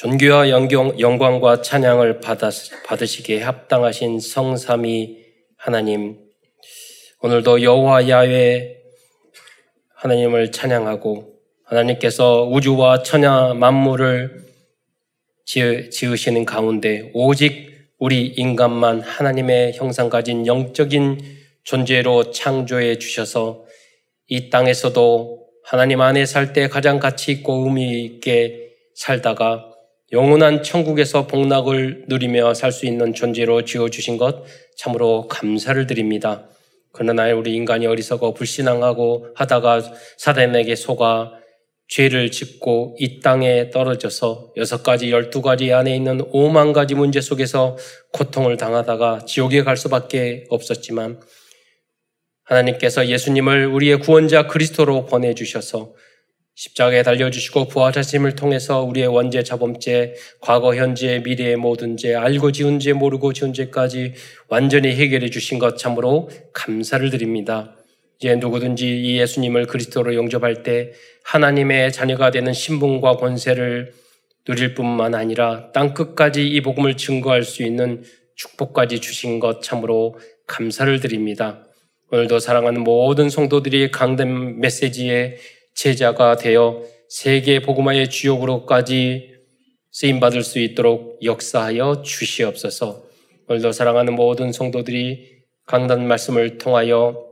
존귀와 영경, 영광 과 찬양을 받아, 받으시기에 합당하신 성삼위 하나님, 오늘도 여호와 야외 하나님을 찬양하고 하나님께서 우주와 천야 만물을 지으시는 가운데 오직 우리 인간만 하나님의 형상 가진 영적인 존재로 창조해 주셔서 이 땅에서도 하나님 안에 살 때 가장 가치 있고 의미 있게 살다가 영원한 천국에서 복락을 누리며 살 수 있는 존재로 지어주신 것 참으로 감사를 드립니다. 그러나 우리 인간이 어리석어 불신앙하고 하다가 사단에게 속아 죄를 짓고 이 땅에 떨어져서 여섯 가지, 열두 가지 안에 있는 오만 가지 문제 속에서 고통을 당하다가 지옥에 갈 수밖에 없었지만 하나님께서 예수님을 우리의 구원자 그리스도로 보내주셔서 십자가에 달려주시고 부활하심을 통해서 우리의 원죄, 자범죄, 과거, 현재, 미래의 모든 죄, 알고 지은 죄, 모르고 지은 죄까지 완전히 해결해 주신 것 참으로 감사를 드립니다. 이제 누구든지 이 예수님을 그리스도로 영접할 때 하나님의 자녀가 되는 신분과 권세를 누릴 뿐만 아니라 땅 끝까지 이 복음을 증거할 수 있는 축복까지 주신 것 참으로 감사를 드립니다. 오늘도 사랑하는 모든 성도들이 강된 메시지에 제자가 되어 세계 복음화의 주역으로까지 쓰임 받을 수 있도록 역사하여 주시옵소서. 오늘도 사랑하는 모든 성도들이 강단 말씀을 통하여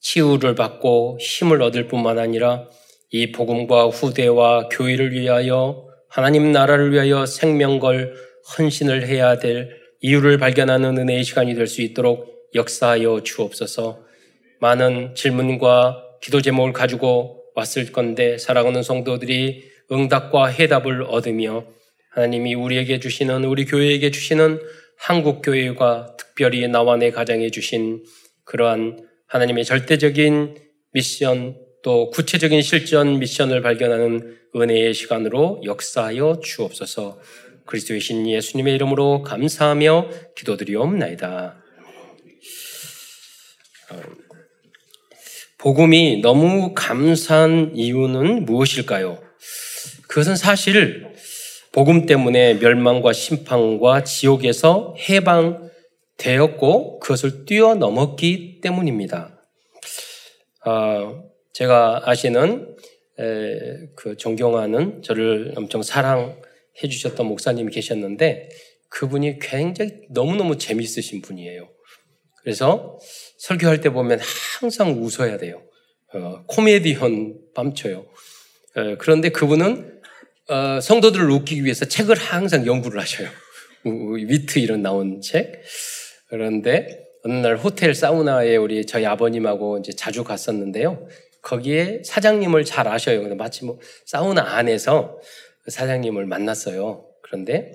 치유를 받고 힘을 얻을 뿐만 아니라 이 복음과 후대와 교회를 위하여 하나님 나라를 위하여 생명걸 헌신을 해야 될 이유를 발견하는 은혜의 시간이 될 수 있도록 역사하여 주옵소서. 많은 질문과 기도 제목을 가지고 왔을 건데 사랑하는 성도들이 응답과 해답을 얻으며 하나님이 우리에게 주시는 우리 교회에게 주시는 한국 교회가 특별히 나와 내 가정에 주신 그러한 하나님의 절대적인 미션 또 구체적인 실전 미션을 발견하는 은혜의 시간으로 역사하여 주옵소서. 그리스도의 신 예수님의 이름으로 감사하며 기도드리옵나이다. 복음이 너무 감사한 이유는 무엇일까요? 그것은 사실 복음 때문에 멸망과 심판과 지옥에서 해방되었고 그것을 뛰어넘었기 때문입니다. 어, 제가 아시는 에, 그 존경하는 저를 엄청 사랑해 주셨던 목사님이 계셨는데 그분이 굉장히 너무너무 재미있으신 분이에요. 그래서 설교할 때 보면 항상 웃어야 돼요. 어, 코미디언 밤쳐요. 어, 그런데 그분은 어, 성도들을 웃기기 위해서 책을 항상 연구를 하셔요. 위트 이런 나온 책. 그런데 어느 날 호텔 사우나에 우리 저희 아버님하고 이제 자주 갔었는데요. 거기에 사장님을 잘 아셔요. 근데 마치 뭐 사우나 안에서 사장님을 만났어요. 그런데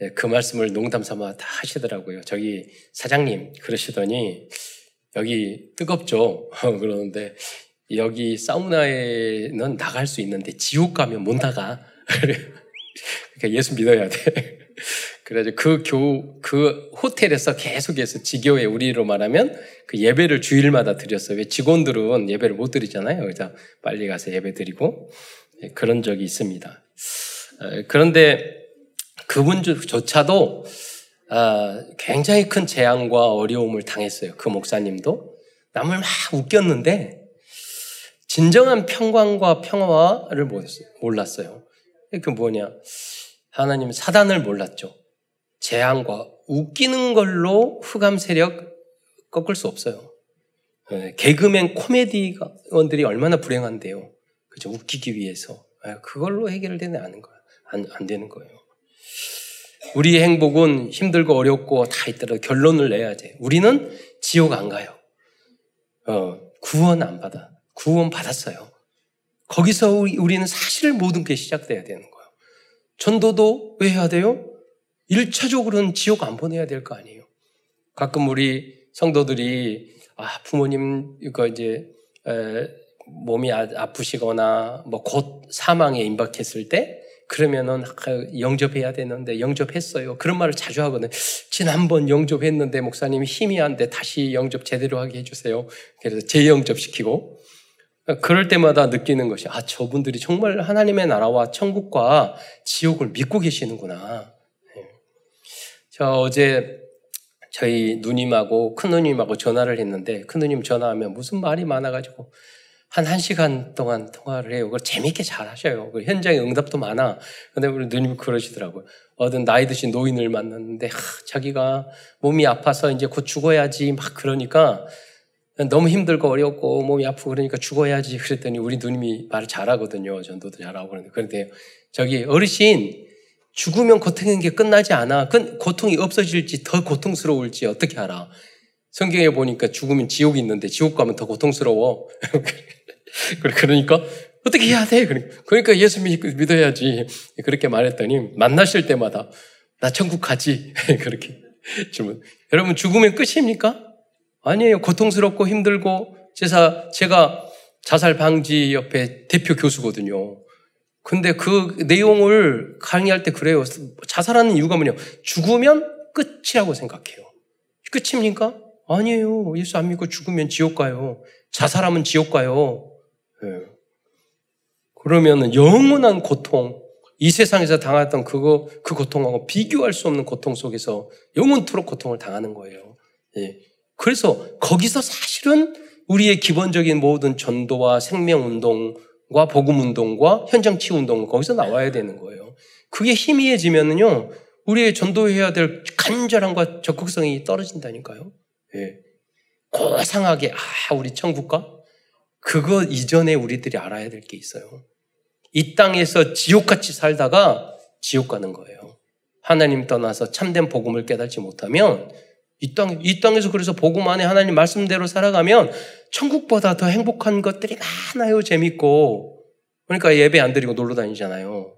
예, 그 말씀을 농담 삼아 다 하시더라고요. 저기 사장님 그러시더니 여기 뜨겁죠. 그러는데 여기 사우나에는 나갈 수 있는데 지옥 가면 못 나가. 그러니까 예수 믿어야 돼. 그래서 그 교, 그 호텔에서 계속해서 지교회 우리로 말하면 그 예배를 주일마다 드렸어요. 왜 직원들은 예배를 못 드리잖아요. 그래서 빨리 가서 예배 드리고 예, 그런 적이 있습니다. 그런데 그분조차도 아, 굉장히 큰 재앙과 어려움을 당했어요. 그 목사님도 남을 막 웃겼는데 진정한 평강과 평화를 몰랐어요. 그 뭐냐? 하나님 사단을 몰랐죠. 재앙과 웃기는 걸로 흑암 세력 꺾을 수 없어요. 예, 개그맨 코미디원들이 얼마나 불행한데요. 그죠? 웃기기 위해서. 예, 그걸로 해결되는 않은 거예요. 안, 안 되는 거예요. 우리의 행복은 힘들고 어렵고 다 있더라도 결론을 내야 돼. 우리는 지옥 안 가요. 어, 구원 안 받아. 구원 받았어요. 거기서 우리는 사실 모든 게 시작돼야 되는 거예요. 전도도 왜 해야 돼요? 1차적으로는 지옥 안 보내야 될 거 아니에요. 가끔 우리 성도들이 아, 부모님 이거 이제 에, 몸이 아, 아프시거나 뭐 곧 사망에 임박했을 때 그러면은 영접해야 되는데 영접했어요. 그런 말을 자주 하거든요. 지난번 영접했는데 목사님이 힘이 안 돼 다시 영접 제대로 하게 해주세요. 그래서 재영접시키고 그럴 때마다 느끼는 것이, 아, 저분들이 정말 하나님의 나라와 천국과 지옥을 믿고 계시는구나. 예. 저 어제 저희 누님하고 큰 누님하고 전화를 했는데 큰 누님 전화하면 무슨 말이 많아가지고 한 1시간 동안 통화를 해요. 그걸 재밌게 잘 하셔요. 그 현장에 응답도 많아. 근데 우리 누님이 그러시더라고요. 어떤 나이 드신 노인을 만났는데, 하, 자기가 몸이 아파서 이제 곧 죽어야지 막 그러니까 너무 힘들고 어렵고 몸이 아프고 그러니까 죽어야지 그랬더니 우리 누님이 말을 잘하거든요. 전도도 잘하고 그러는데. 그런데 저기 어르신 죽으면 고통인 게 끝나지 않아. 그 고통이 없어질지 더 고통스러울지 어떻게 알아? 성경에 보니까 죽으면 지옥이 있는데 지옥 가면 더 고통스러워. 그러니까 어떻게 해야 돼? 그러니까 예수 믿어야지. 그렇게 말했더니 만나실 때마다 나 천국 가지. 그렇게 주문. 여러분 죽으면 끝입니까? 아니에요. 고통스럽고 힘들고 제가 제가 자살 방지 옆에 대표 교수거든요. 근데 그 내용을 강의할 때 그래요. 자살하는 이유가 뭐냐? 죽으면 끝이라고 생각해요. 끝입니까? 아니에요. 예수 안 믿고 죽으면 지옥 가요. 자살하면 지옥 가요. 네. 그러면 영원한 고통, 이 세상에서 당했던 그거, 그 고통하고 비교할 수 없는 고통 속에서 영원토록 고통을 당하는 거예요. 네. 그래서 거기서 사실은 우리의 기본적인 모든 전도와 생명운동, 과 복음 운동과 현장 치유 운동 거기서 나와야 되는 거예요. 그게 희미해지면은요, 우리의 전도해야 될 간절함과 적극성이 떨어진다니까요. 예. 고상하게 아 우리 천국가 그거 이전에 우리들이 알아야 될 게 있어요. 이 땅에서 지옥같이 살다가 지옥 가는 거예요. 하나님 떠나서 참된 복음을 깨닫지 못하면 이 땅, 이 땅에서 그래서 복음 안에 하나님 말씀대로 살아가면 천국보다 더 행복한 것들이 많아요. 재밌고. 그러니까 예배 안 드리고 놀러 다니잖아요.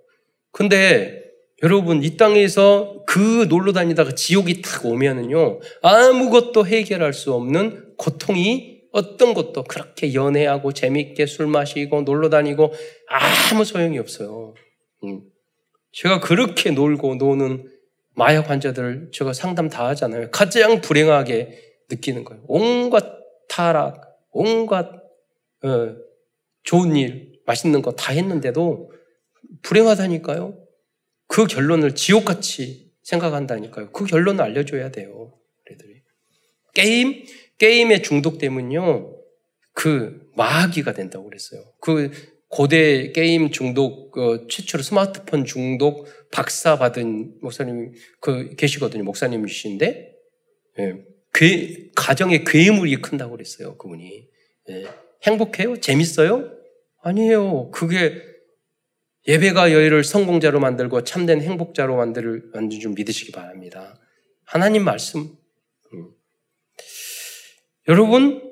근데 여러분, 이 땅에서 그 놀러 다니다가 지옥이 탁 오면은요, 아무것도 해결할 수 없는 고통이 어떤 것도 그렇게 연애하고 재밌게 술 마시고 놀러 다니고 아무 소용이 없어요. 음. 제가 그렇게 놀고 노는 마약 환자들 제가 상담 다 하잖아요. 가장 불행하게 느끼는 거예요. 온갖 타락, 온갖 어, 좋은 일, 맛있는 거 다 했는데도 불행하다니까요. 그 결론을 지옥같이 생각한다니까요. 그 결론을 알려줘야 돼요. 게임, 게임의 중독되면요. 그 마귀가 된다고 그랬어요. 그 고대 게임 중독, 그 최초로 스마트폰 중독 박사 받은 목사님 그 계시거든요. 목사님이신데, 예. 괴, 가정의 괴물이 큰다고 그랬어요. 그분이. 예. 행복해요? 재밌어요? 아니에요. 그게 예배가 여의를 성공자로 만들고 참된 행복자로 만들, 만든 줄 믿으시기 바랍니다. 하나님 말씀. 음. 여러분,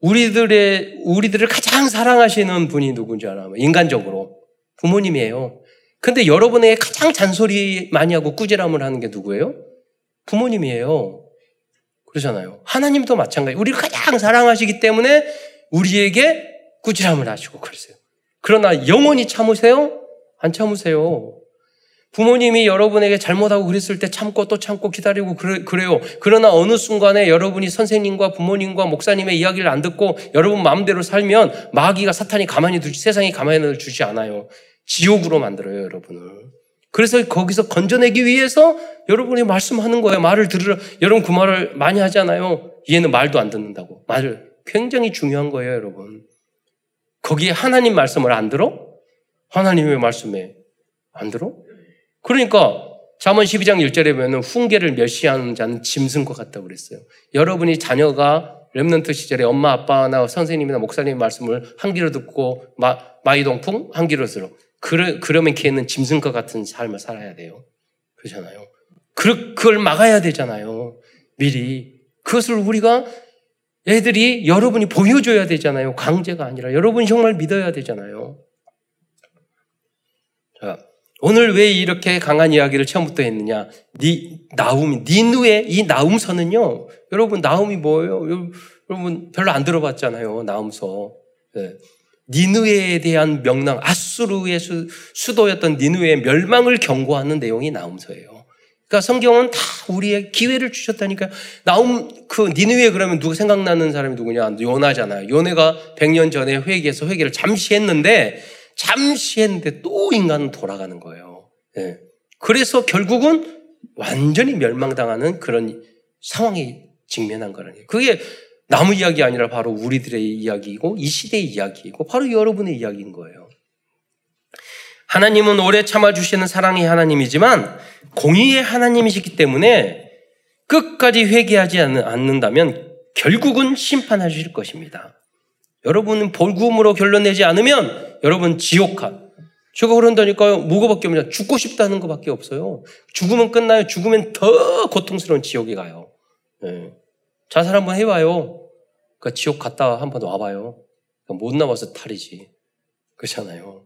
우리들의, 우리들을 가장 사랑하시는 분이 누군지 알아요? 인간적으로. 부모님이에요. 근데 여러분에게 가장 잔소리 많이 하고 꾸지람을 하는 게 누구예요? 부모님이에요. 그러잖아요. 하나님도 마찬가지. 우리를 가장 사랑하시기 때문에 우리에게 꾸지람을 하시고 그러세요. 그러나 영원히 참으세요? 안 참으세요. 부모님이 여러분에게 잘못하고 그랬을 때 참고 또 참고 기다리고 그래, 요 그러나 어느 순간에 여러분이 선생님과 부모님과 목사님의 이야기를 안 듣고 여러분 마음대로 살면 마귀가 사탄이 가만히 두지, 세상이 가만히 두지 않아요. 지옥으로 만들어요, 여러분을. 그래서 거기서 건져내기 위해서 여러분이 말씀하는 거예요. 말을 들으러, 여러분 그 말을 많이 하잖아요. 얘는 말도 안 듣는다고. 말을. 굉장히 중요한 거예요, 여러분. 거기에 하나님 말씀을 안 들어? 하나님의 말씀에 안 들어? 그러니까 잠언 12장 1절에 보면 훈계를 멸시하는 자는 짐승과 같다고 그랬어요. 여러분이 자녀가 렘넌트 시절에 엄마 아빠나 선생님이나 목사님 말씀을 한 귀로 듣고 마, 마이동풍 한 귀로 들어. 그러, 그러면 걔는 짐승과 같은 삶을 살아야 돼요. 그렇잖아요. 그, 그걸 막아야 되잖아요. 미리. 그것을 우리가 애들이 여러분이 보여줘야 되잖아요. 강제가 아니라. 여러분이 정말 믿어야 되잖아요. 자, 오늘 왜 이렇게 강한 이야기를 처음부터 했느냐? 니, 나훔, 니느웨 이 나훔서는요, 여러분, 나훔이 뭐예요? 여러분, 별로 안 들어봤잖아요. 나움서. 네. 니누에 대한 명랑, 아수르의 수, 도였던 니누의 멸망을 경고하는 내용이 나움서예요. 그러니까 성경은 다 우리의 기회를 주셨다니까요. 나옴 그 니느웨 그러면 누가 생각나는 사람이 누구냐? 요나잖아요. 요나가 100년 전에 회개해서 회개를 잠시 했는데 잠시 했는데 또 인간은 돌아가는 거예요. 예. 그래서 결국은 완전히 멸망당하는 그런 상황에 직면한 거라니. 그게 나무 이야기 아니라 바로 우리들의 이야기이고 이 시대의 이야기이고 바로 여러분의 이야기인 거예요. 하나님은 오래 참아주시는 사랑의 하나님이지만 공의의 하나님이시기 때문에 끝까지 회개하지 않는다면 결국은 심판하실 것입니다. 여러분은 벌금으로 결론 내지 않으면 여러분 지옥가. 제가 그런다니까요. 뭐가밖에 없냐. 죽고 싶다는 것밖에 없어요. 죽으면 끝나요. 죽으면 더 고통스러운 지옥에 가요. 네. 자살 한번 해봐요. 그 지옥 갔다 한번 와봐요. 못 나와서 탈이지. 그렇잖아요.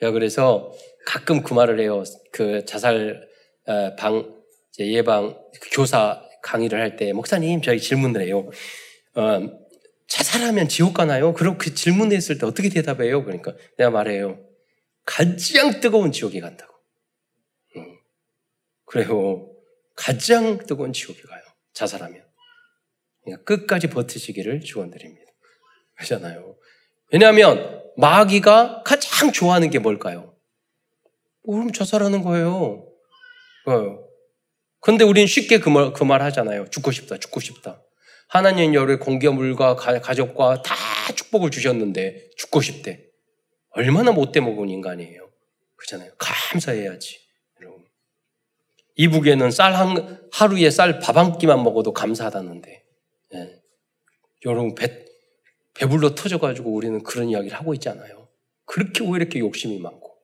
제가 그래서 가끔 그 말을 해요. 그 자살 방 예방 그 교사 강의를 할 때 목사님 저희 질문을 해요. 어, 자살하면 지옥 가나요? 그럼 그 질문했을 때 어떻게 대답해요? 그러니까 내가 말해요. 가장 뜨거운 지옥에 간다고. 응. 그래요. 가장 뜨거운 지옥에 가요. 자살하면. 그러니까 끝까지 버티시기를 축원드립니다. 그러잖아요. 왜냐하면 마귀가 가장 좋아하는 게 뭘까요? 그럼 자살하는 거예요. 어. 근데 우리는 쉽게 그 말, 그 말 하잖아요. 죽고 싶다, 죽고 싶다. 하나님 여러 공개물과 가족과 다 축복을 주셨는데 죽고 싶대. 얼마나 못돼 먹은 인간이에요. 그렇잖아요. 감사해야지. 여러분. 이북에는 쌀 한, 하루에 쌀 밥 한 끼만 먹어도 감사하다는데. 예. 여러분, 배, 배불러 터져가지고 우리는 그런 이야기를 하고 있잖아요. 그렇게 왜 이렇게 욕심이 많고.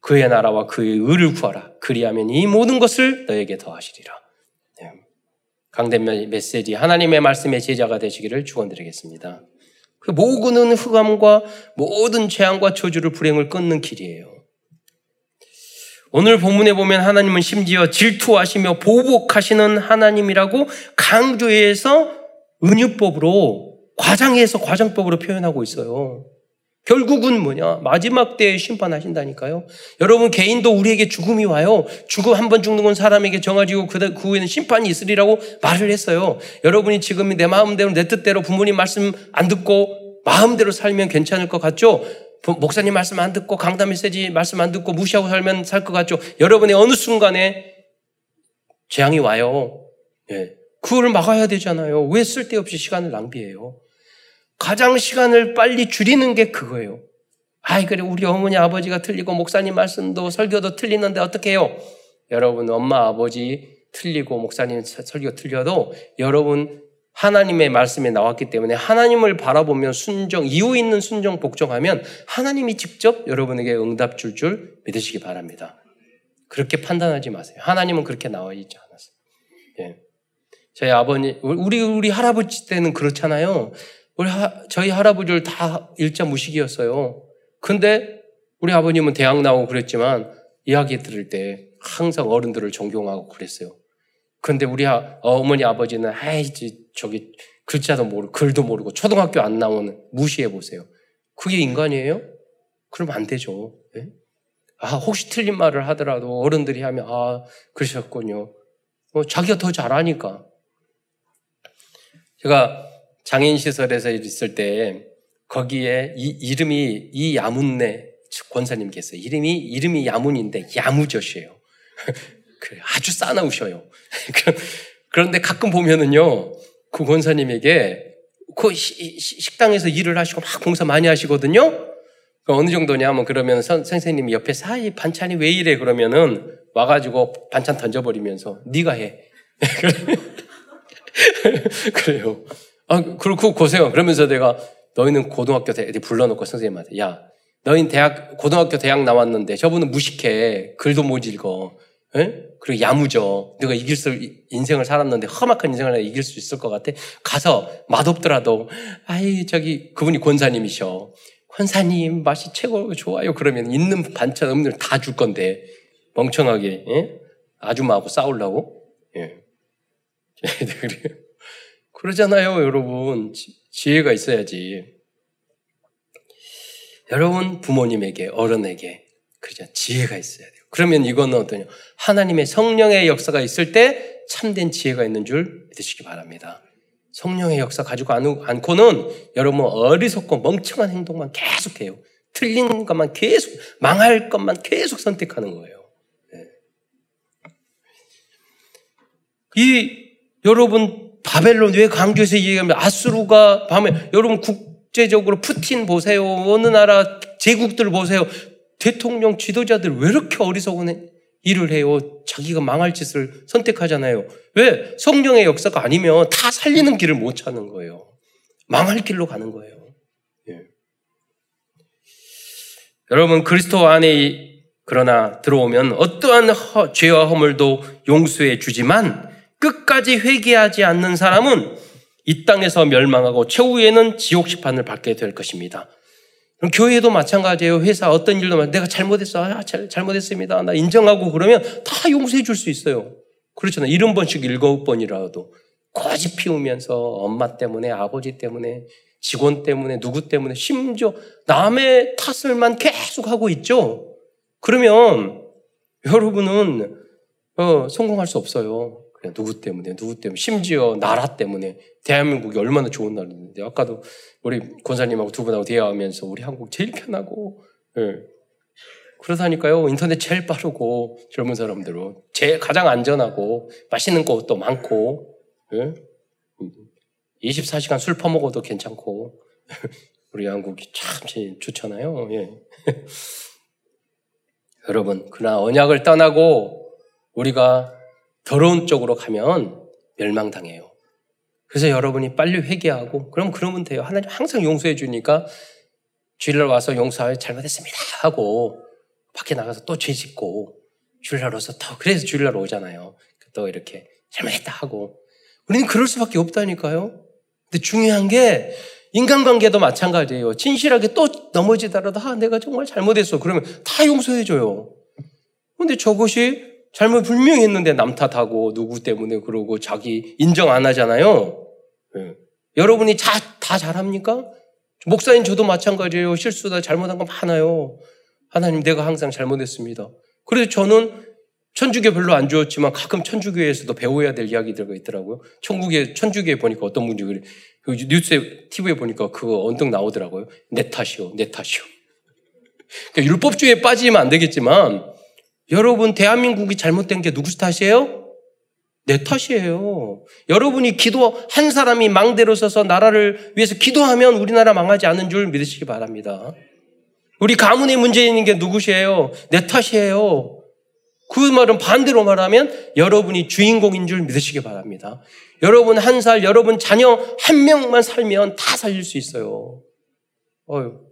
그의 나라와 그의 의를 구하라. 그리하면 이 모든 것을 너에게 더하시리라. 네. 강된 메시지 하나님의 말씀의 제자가 되시기를 축원드리겠습니다. 그 모그는 흑암과 모든 재앙과 저주를 불행을 끊는 길이에요. 오늘 본문에 보면 하나님은 심지어 질투하시며 보복하시는 하나님이라고 강조해서 은유법으로 과장해서 과장법으로 표현하고 있어요. 결국은 뭐냐? 마지막 때에 심판하신다니까요. 여러분 개인도 우리에게 죽음이 와요. 죽음 한 번 죽는 건 사람에게 정해지고 그 후에는 심판이 있으리라고 말을 했어요. 여러분이 지금 내 마음대로 내 뜻대로 부모님 말씀 안 듣고 마음대로 살면 괜찮을 것 같죠? 목사님 말씀 안 듣고 강단 메시지 말씀 안 듣고 무시하고 살면 살 것 같죠? 여러분의 어느 순간에 재앙이 와요. 예. 그걸 막아야 되잖아요. 왜 쓸데없이 시간을 낭비해요? 가장 시간을 빨리 줄이는 게 그거예요. 아이, 그래, 우리 어머니, 아버지가 틀리고, 목사님 말씀도, 설교도 틀리는데 어떻게 해요? 여러분, 엄마, 아버지 틀리고, 목사님 설교 틀려도 여러분 하나님의 말씀에 나왔기 때문에 하나님을 바라보면 순정, 이유 있는 순정, 복종하면 하나님이 직접 여러분에게 응답 줄줄 믿으시기 바랍니다. 그렇게 판단하지 마세요. 하나님은 그렇게 나와 있지 않았어요. 예. 저희 아버님, 우리, 우리 할아버지 때는 그렇잖아요. 우리 하, 저희 할아버지를 다 일자 무식이었어요. 근데 우리 아버님은 대학 나오고 그랬지만 이야기 들을 때 항상 어른들을 존경하고 그랬어요. 근데 우리 아, 어머니 아버지는 아이 저기 글자도 모르고 글도 모르고 초등학교 안 나오는 무시해 보세요. 그게 인간이에요? 그럼 안 되죠. 네? 아 혹시 틀린 말을 하더라도 어른들이 하면 아 그러셨군요. 어, 자기가 더 잘하니까. 제가 장애인 시설에서 있을 때 거기에 이, 이름이 이 야문네 권사님께서 이름이 이름이 야문인데 야무젓이에요. 아주 싸나우셔요. 그런데 가끔 보면은요 그 권사님에게 그 식당에서 일을 하시고 막 봉사 많이 하시거든요. 그 어느 정도냐면 그러면 선, 선생님이 옆에 사이 반찬이 왜 이래 그러면은 와가지고 반찬 던져버리면서 네가 해. 그래요. 아, 그렇고 고생. 그러면서 내가 너희는 고등학교 대 불러놓고 선생님한테 야, 너희는 대학 고등학교 대학 나왔는데 저분은 무식해. 글도 못 읽어. 에? 그리고 야무져. 네가 이길 수 인생을 살았는데 험악한 인생을 이길 수 있을 것 같아. 가서 맛없더라도 아이 저기 그분이 권사님이셔. 권사님 맛이 최고 좋아요. 그러면 있는 반찬 없는 다 줄 건데 멍청하게 에? 아줌마하고 싸우려고. 예. 그 러잖아요, 여러분. 지혜가 있어야지. 여러분, 부모님에게, 어른에게, 그러죠. 지혜가 있어야 돼요. 그러면 이거는 어떠냐? 하나님의 성령의 역사가 있을 때 참된 지혜가 있는 줄 믿으시기 바랍니다. 성령의 역사 가지고 않고는 여러분 어리석고 멍청한 행동만 계속해요. 틀린 것만 계속 망할 것만 계속 선택하는 거예요. 네. 이 여러분 바벨론 왜 강조해서 얘기하면 아수르가 밤에 여러분 국제적으로 푸틴 보세요. 어느 나라 제국들 보세요. 대통령 지도자들 왜 이렇게 어리석은 일을 해요? 자기가 망할 짓을 선택하잖아요. 왜? 성령의 역사가 아니면 다 살리는 길을 못 찾는 거예요. 망할 길로 가는 거예요. 예. 여러분, 그리스도 안에 그러나 들어오면 어떠한 허, 죄와 허물도 용서해 주지만 끝까지 회개하지 않는 사람은 이 땅에서 멸망하고 최후에는 지옥 심판을 받게 될 것입니다. 그럼 교회도 마찬가지예요. 회사 어떤 일도 내가 잘못했어. 아, 잘, 잘못했습니다. 나 인정하고 그러면 다 용서해 줄 수 있어요. 그렇잖아요. 일흔 번씩 일곱 번이라도 거짓 피우면서 엄마 때문에 아버지 때문에 직원 때문에 누구 때문에 심지어 남의 탓을만 계속 하고 있죠. 그러면 여러분은 어, 성공할 수 없어요. 그냥 누구 때문에 누구 때문에 심지어 나라 때문에 대한민국이 얼마나 좋은 나라인데 아까도 우리 권사님하고 두 분하고 대화하면서 우리 한국 제일 편하고 예. 그러다니까요 인터넷 제일 빠르고 젊은 사람들은 제 가장 안전하고 맛있는 것도 많고 예? 24시간 술 퍼먹어도 괜찮고 우리 한국이 참 좋잖아요. 예. 여러분 그러나 언약을 떠나고 우리가 더러운 쪽으로 가면 멸망당해요. 그래서 여러분이 빨리 회개하고 그럼 그러면 돼요. 하나님 항상 용서해 주니까 주일날 와서 용서하여 잘못했습니다 하고 밖에 나가서 또 죄 짓고 주일날 와서 더 그래서 주일날 오잖아요. 또 이렇게 잘못했다 하고 우리는 그럴 수밖에 없다니까요. 근데 중요한 게 인간관계도 마찬가지예요. 진실하게 또 넘어지더라도 아 내가 정말 잘못했어. 그러면 다 용서해 줘요. 근데 저것이 잘못 분명히 했는데 남 탓하고 누구 때문에 그러고 자기 인정 안 하잖아요. 네. 여러분이 자, 다 잘합니까? 목사님 저도 마찬가지예요. 실수다 잘못한 거 많아요. 하나님 내가 항상 잘못했습니다. 그래서 저는 천주교 별로 안 좋았지만 가끔 천주교에서도 배워야 될 이야기들가 있더라고요. 천국에 천주교에 보니까 어떤 분이 그래 그 뉴스에 TV에 보니까 그거 언덕 나오더라고요. 내 탓이요, 내 탓이요. 그러니까 율법주의에 빠지면 안 되겠지만 여러분, 대한민국이 잘못된 게 누구 탓이에요? 내 탓이에요. 여러분이 기도, 한 사람이 망대로 서서 나라를 위해서 기도하면 우리나라 망하지 않은 줄 믿으시기 바랍니다. 우리 가문에 문제 있는 게 누구시에요? 내 탓이에요. 그 말은 반대로 말하면 여러분이 주인공인 줄 믿으시기 바랍니다. 여러분 한 살, 여러분 자녀 한 명만 살면 다 살릴 수 있어요. 어휴.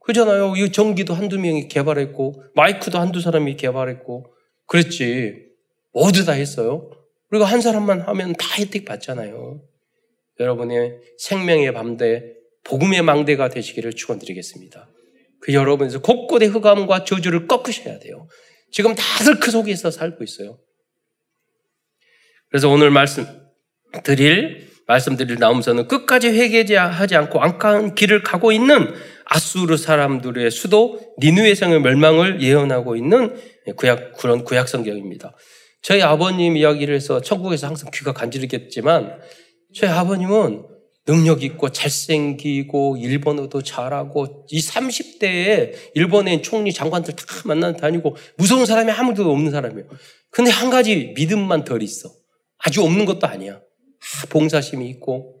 그잖아요. 이 전기도 한두 명이 개발했고, 마이크도 한두 사람이 개발했고, 그랬지. 모두 다 했어요. 그리고 한 사람만 하면 다 혜택 받잖아요. 여러분의 생명의 밤대, 복음의 망대가 되시기를 축원드리겠습니다. 그 여러분에서 곳곳의 흑암과 저주를 꺾으셔야 돼요. 지금 다들 그 속에서 살고 있어요. 그래서 오늘 말씀 드릴 말씀드릴 나오면서는 끝까지 회개하지 않고 안까운 길을 가고 있는 아수르 사람들의 수도 니누의 성의 멸망을 예언하고 있는 구약 그런 구약 성경입니다. 저희 아버님 이야기를 해서 천국에서 항상 귀가 간지르겠지만 저희 아버님은 능력 있고 잘생기고 일본어도 잘하고 이 30대에 일본의 총리 장관들 다 만나 다니고 무서운 사람이 아무도 없는 사람이에요. 근데 한 가지 믿음만 덜 있어. 아주 없는 것도 아니야. 봉사심이 있고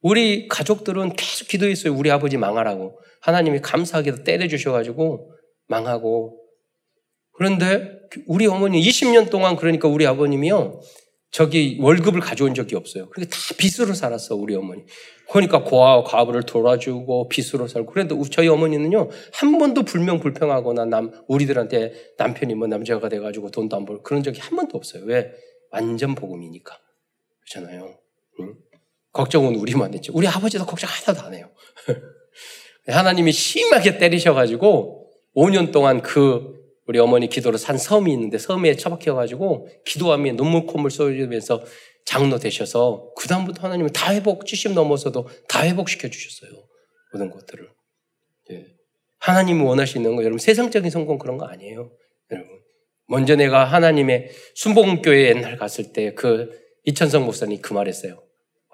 우리 가족들은 계속 기도했어요. 우리 아버지 망하라고. 하나님이 감사하게도 때려주셔가지고 망하고. 그런데 우리 어머니 20년 동안 그러니까 우리 아버님이요. 저기 월급을 가져온 적이 없어요. 그렇게 다 빚으로 살았어, 우리 어머니. 그러니까 고아, 과부를 돌아주고 빚으로 살고. 그런데 저희 어머니는요, 한 번도 불명 불평하거나 남, 우리들한테 남편이 뭐 남자가 돼가지고 돈도 안 벌고 그런 적이 한 번도 없어요. 왜? 완전 복음이니까. 그렇잖아요. 응? 걱정은 우리만 했죠. 우리 아버지도 걱정 하나도 안 해요. 하나님이 심하게 때리셔가지고 5년 동안 그 우리 어머니 기도로 산 섬이 있는데 섬에 처박혀가지고 기도하며 눈물 콧물 쏟으면서 장로 되셔서 그 다음부터 하나님은 다 회복 70 넘어서도 다 회복시켜 주셨어요. 모든 것들을. 예. 하나님이 원하시는 거 여러분 세상적인 성공 그런 거 아니에요. 여러분 먼저 내가 하나님의 순복음교회 옛날 갔을 때 그 이천성 목사님 그 말했어요.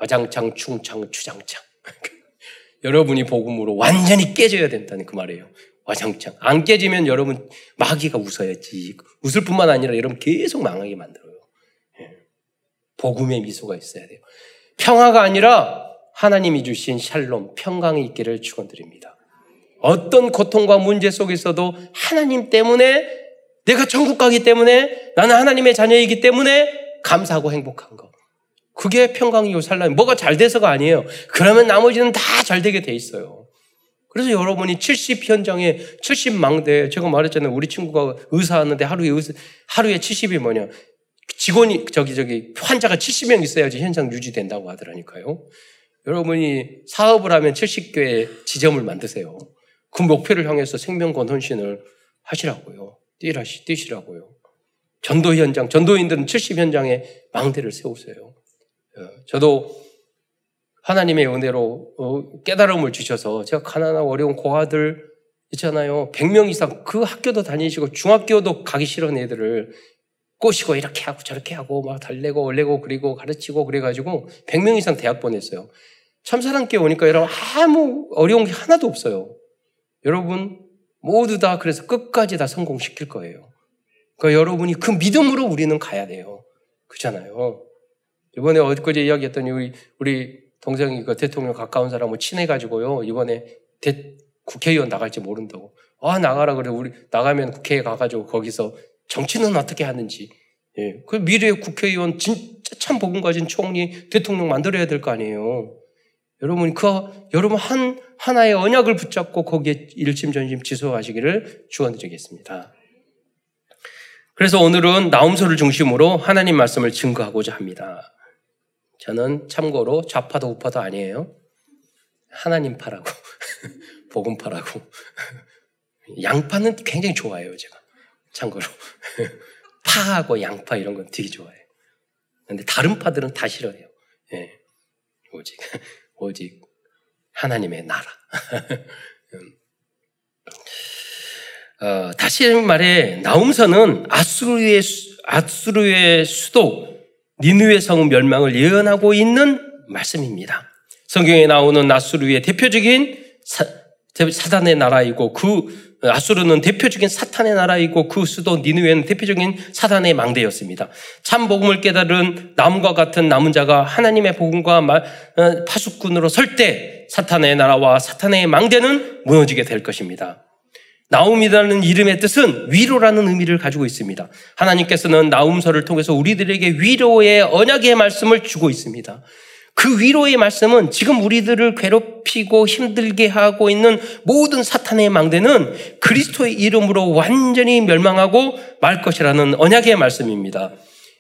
와장창, 충창, 추장창. 여러분이 복음으로 완전히 깨져야 된다는 그 말이에요. 와장창. 안 깨지면 여러분 마귀가 웃어야지. 웃을 뿐만 아니라 여러분 계속 망하게 만들어요. 예. 복음의 미소가 있어야 돼요. 평화가 아니라 하나님이 주신 샬롬, 평강이 있기를 축원드립니다. 어떤 고통과 문제 속에서도 하나님 때문에 내가 천국 가기 때문에 나는 하나님의 자녀이기 때문에 감사하고 행복한 거. 그게 평강이고 살람. 뭐가 잘 돼서가 아니에요. 그러면 나머지는 다 잘 되게 돼 있어요. 그래서 여러분이 70 현장에 70 망대, 제가 말했잖아요. 우리 친구가 의사 하는데 하루에 의사, 하루에 70이 뭐냐. 직원이, 저기, 저기, 환자가 70명 있어야지 현장 유지된다고 하더라니까요. 여러분이 사업을 하면 70교회 지점을 만드세요. 그 목표를 향해서 생명권 헌신을 하시라고요. 뛰라시, 뛰시라고요. 전도 현장, 전도인들은 70 현장에 망대를 세우세요. 어, 저도 하나님의 은혜로 어, 깨달음을 주셔서 제가 가난하고 어려운 고아들 있잖아요. 100명 이상 그 학교도 다니시고 중학교도 가기 싫은 애들을 꼬시고 이렇게 하고 저렇게 하고 막 달래고 얼래고 그리고 가르치고 그래가지고 100명 이상 대학 보냈어요. 참사랑께 오니까 여러분 아무 어려운 게 하나도 없어요. 여러분 모두 다 그래서 끝까지 다 성공시킬 거예요. 그러니까 여러분이 그 믿음으로 우리는 가야 돼요. 그렇잖아요. 이번에 어디까지 이야기했더니 우리, 우리 동생이 그 대통령 가까운 사람을 친해가지고요. 이번에 대, 국회의원 나갈지 모른다고. 아, 나가라 그래. 우리 나가면 국회에 가가지고 거기서 정치는 어떻게 하는지. 예. 그 미래의 국회의원 진짜 참 복음 가진 총리, 대통령 만들어야 될 거 아니에요. 여러분, 그, 여러분 한, 하나의 언약을 붙잡고 거기에 일심전심 지속하시기를 축원드리겠습니다. 그래서 오늘은 나움서를 중심으로 하나님 말씀을 증거하고자 합니다. 저는 참고로 좌파도 우파도 아니에요. 하나님 파라고. 복음 파라고. 양파는 굉장히 좋아해요, 제가. 참고로. 파하고 양파 이런 건 되게 좋아해요. 근데 다른 파들은 다 싫어해요. 예. 오직, 오직 하나님의 나라. 음. 어, 다시 말해, 나움서는 아수르의, 아수르의 수도 니누의 성 멸망을 예언하고 있는 말씀입니다. 성경에 나오는 아수르의 대표적인 사, 사단의 나라이고 그 아수르는 대표적인 사탄의 나라이고 그 수도 니누에는 대표적인 사단의 망대였습니다. 참 복음을 깨달은 나무와 같은 남은 자가 하나님의 복음과 어, 파수꾼으로 설 때 사탄의 나라와 사탄의 망대는 무너지게 될 것입니다. 나움이라는 이름의 뜻은 위로라는 의미를 가지고 있습니다. 하나님께서는 나움서를 통해서 우리들에게 위로의 언약의 말씀을 주고 있습니다. 그 위로의 말씀은 지금 우리들을 괴롭히고 힘들게 하고 있는 모든 사탄의 망대는 그리스도의 이름으로 완전히 멸망하고 말 것이라는 언약의 말씀입니다.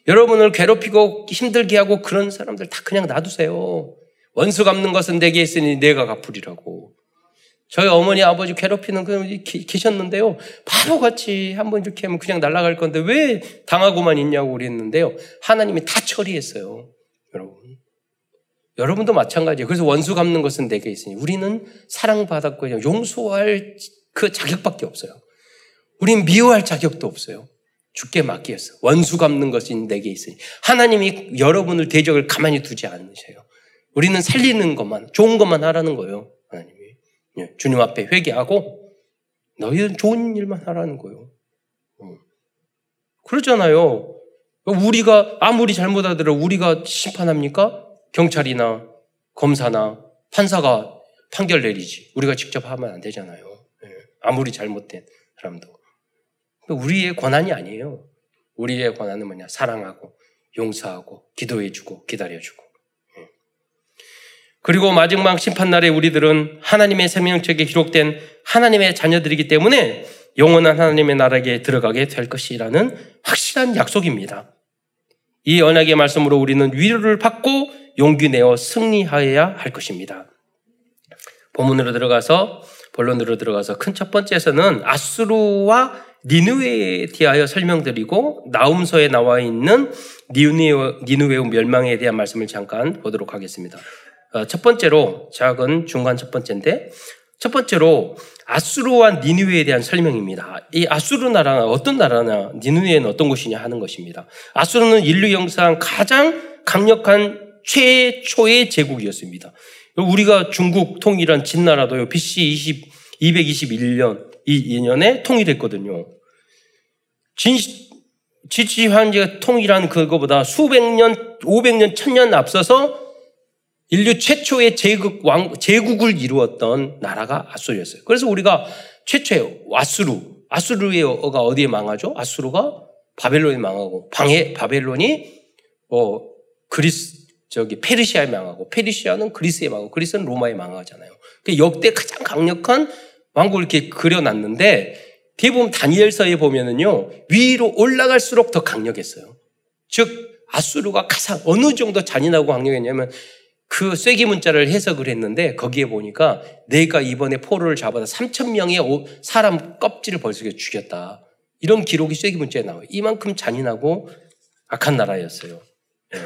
여러분을 괴롭히고 힘들게 하고 그런 사람들 다 그냥 놔두세요. 원수 갚는 것은 내게 있으니 내가 갚으리라고. 저희 어머니 아버지 괴롭히는 그 계셨는데요. 바보같이 한번 이렇게 하면 그냥 날아갈 건데 왜 당하고만 있냐고 그랬는데요. 하나님이 다 처리했어요. 여러분. 여러분도 마찬가지예요. 그래서 원수 갚는 것은 내게 있으니 우리는 사랑받았고 용서할 그 자격밖에 없어요. 우린 미워할 자격도 없어요. 죽게 맡기었어. 원수 갚는 것이 내게 있으니. 하나님이 여러분을 대적을 가만히 두지 않으셔요. 우리는 살리는 것만, 좋은 것만 하라는 거예요. 예, 주님 앞에 회개하고 너희는 좋은 일만 하라는 거예요. 어. 그렇잖아요. 우리가 아무리 잘못하더라도 우리가 심판합니까? 경찰이나 검사나 판사가 판결 내리지. 우리가 직접 하면 안 되잖아요. 예, 아무리 잘못된 사람도. 우리의 권한이 아니에요. 우리의 권한은 뭐냐? 사랑하고, 용서하고, 기도해주고, 기다려주고. 그리고 마지막 심판날에 우리들은 하나님의 생명책에 기록된 하나님의 자녀들이기 때문에 영원한 하나님의 나라에 들어가게 될 것이라는 확실한 약속입니다. 이 언약의 말씀으로 우리는 위로를 받고 용기 내어 승리하여야 할 것입니다. 본문으로 들어가서 본론으로 들어가서 큰 첫 번째에서는 아수르와 니누웨에 대하여 설명드리고 나움서에 나와 있는 니누웨 멸망에 대한 말씀을 잠깐 보도록 하겠습니다. 어, 첫 번째로 작은 중간 첫 번째인데 첫 번째로 아수르와 니누웨에 대한 설명입니다. 이 아수르 나라는 어떤 나라냐, 니누웨는 어떤 곳이냐 하는 것입니다. 아수르는 인류 역사상 가장 강력한 최초의 제국이었습니다. 우리가 중국 통일한 진나라도요, BC 20, 221년, 이 2년에 통일했거든요. 진, 지지환지가 통일한 그거보다 수백 년, 500년, 1000년 앞서서 인류 최초의 제국, 왕, 제국을 이루었던 나라가 아수르였어요. 그래서 우리가 최초의 아수르, 아수르가 어디에 망하죠? 아수르가 바벨론에 망하고, 방해, 바벨론이 뭐 그리스, 저기 페르시아에 망하고, 페르시아는 그리스에 망하고, 그리스는 로마에 망하잖아요. 그 역대 가장 강력한 왕국을 이렇게 그려놨는데, 대부분 다니엘서에 보면은요, 위로 올라갈수록 더 강력했어요. 즉, 아수르가 가장 어느 정도 잔인하고 강력했냐면, 그 쐐기 문자를 해석을 했는데 거기에 보니까 내가 이번에 포로를 잡아다 3천 명의 사람 껍질을 벌써 죽였다. 이런 기록이 쐐기 문자에 나와요. 이만큼 잔인하고 악한 나라였어요. 네.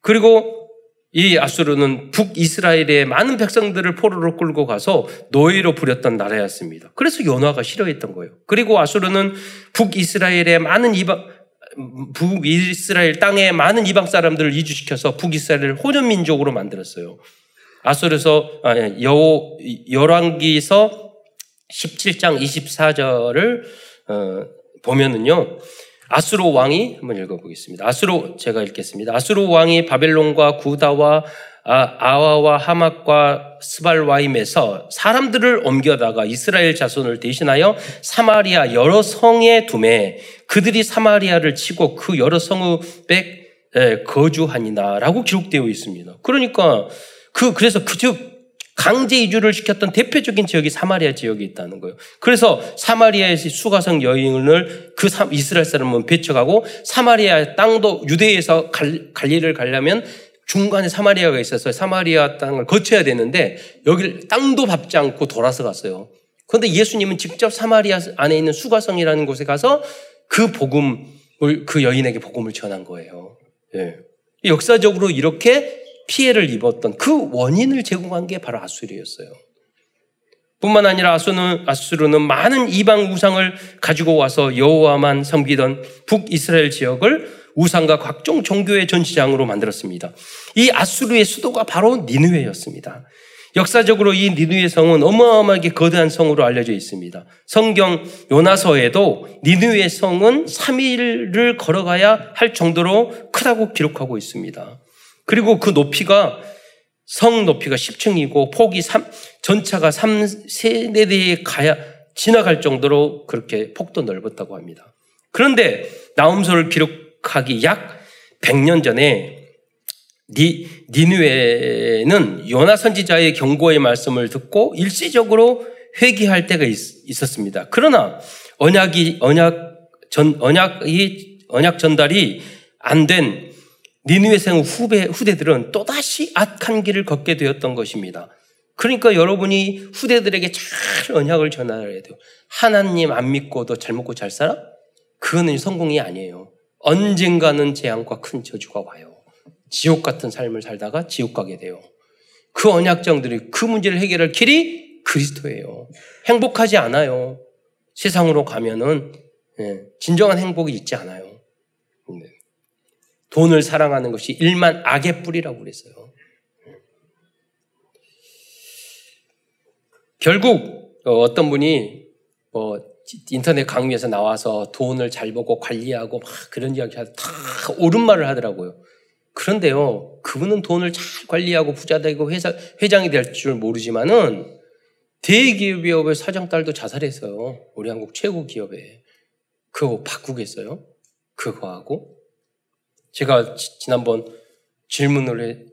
그리고 이 아수르는 북이스라엘의 많은 백성들을 포로로 끌고 가서 노예로 부렸던 나라였습니다. 그래서 연화가 싫어했던 거예요. 그리고 아수르는 북이스라엘의 많은 이방 북이스라엘 땅에 많은 이방 사람들을 이주시켜서 북이스라엘을 호전 민족으로 만들었어요. 아수르서 여 열왕기서 17장 24절을 어, 보면은요. 아수르 왕이 한번 읽어보겠습니다. 아수르 제가 읽겠습니다. 아수르 왕이 바벨론과 구다와 아, 와와 하맛과 스발와임에서 사람들을 옮겨다가 이스라엘 자손을 대신하여 사마리아 여러 성에 두매 그들이 사마리아를 치고 그 여러 성읍에 거주하니다라고 기록되어 있습니다. 그러니까 그 그래서 그즉 강제 이주를 시켰던 대표적인 지역이 사마리아 지역에 있다는 거예요. 그래서 사마리아에서 수가성 여인을 그 이스라엘 사람은 배척하고 사마리아 땅도 유대에서 갈, 갈리를 가려면 중간에 사마리아가 있어서 사마리아 땅을 거쳐야 되는데 여기를 땅도 밟지 않고 돌아서 갔어요. 그런데 예수님은 직접 사마리아 안에 있는 수가성이라는 곳에 가서 그 복음을 그 여인에게 복음을 전한 거예요. 예. 역사적으로 이렇게 피해를 입었던 그 원인을 제공한 게 바로 아수르였어요. 뿐만 아니라 아수르는, 아수르는 많은 이방 우상을 가지고 와서 여호와만 섬기던 북이스라엘 지역을 우상과 각종 종교의 전시장으로 만들었습니다. 이 아수르의 수도가 바로 니누웨였습니다. 역사적으로 이 니누웨 성은 어마어마하게 거대한 성으로 알려져 있습니다. 성경 요나서에도 니누웨 성은 3일을 걸어가야 할 정도로 크다고 기록하고 있습니다. 그리고 그 높이가 성 높이가 10층이고 폭이 3, 전차가 3, 세대에 가야 지나갈 정도로 그렇게 폭도 넓었다고 합니다. 그런데 나움서를 기록하기 약 100년 전에 니, 니누에는 요나 선지자의 경고의 말씀을 듣고 일시적으로 회개할 때가 있, 었습니다 그러나 언약이 언약 전 언약이 언약 전달이 안 된 니누의 생 후배 후대들은 또 다시 악한 길을 걷게 되었던 것입니다. 그러니까 여러분이 후대들에게 잘 언약을 전달해야 돼요. 하나님 안 믿고도 잘 먹고 잘 살아? 그거는 성공이 아니에요. 언젠가는 재앙과 큰 저주가 와요. 지옥 같은 삶을 살다가 지옥 가게 돼요. 그 언약정들이 그 문제를 해결할 길이 그리스도예요. 행복하지 않아요. 세상으로 가면은 예, 진정한 행복이 있지 않아요. 네. 돈을 사랑하는 것이 일만 악의 뿌리라고 그랬어요. 결국 어떤 분이 뭐 인터넷 강의에서 나와서 돈을 잘 보고 관리하고 막 그런 이야기 하다 옳은 말을 하더라고요. 그런데요, 그분은 돈을 잘 관리하고 부자 되고 회사, 회장이 될 줄 모르지만은 대기업의 사장 딸도 자살했어요. 우리 한국 최고 기업에. 그거 바꾸겠어요? 그거하고? 제가 지, 난번 질문을 해,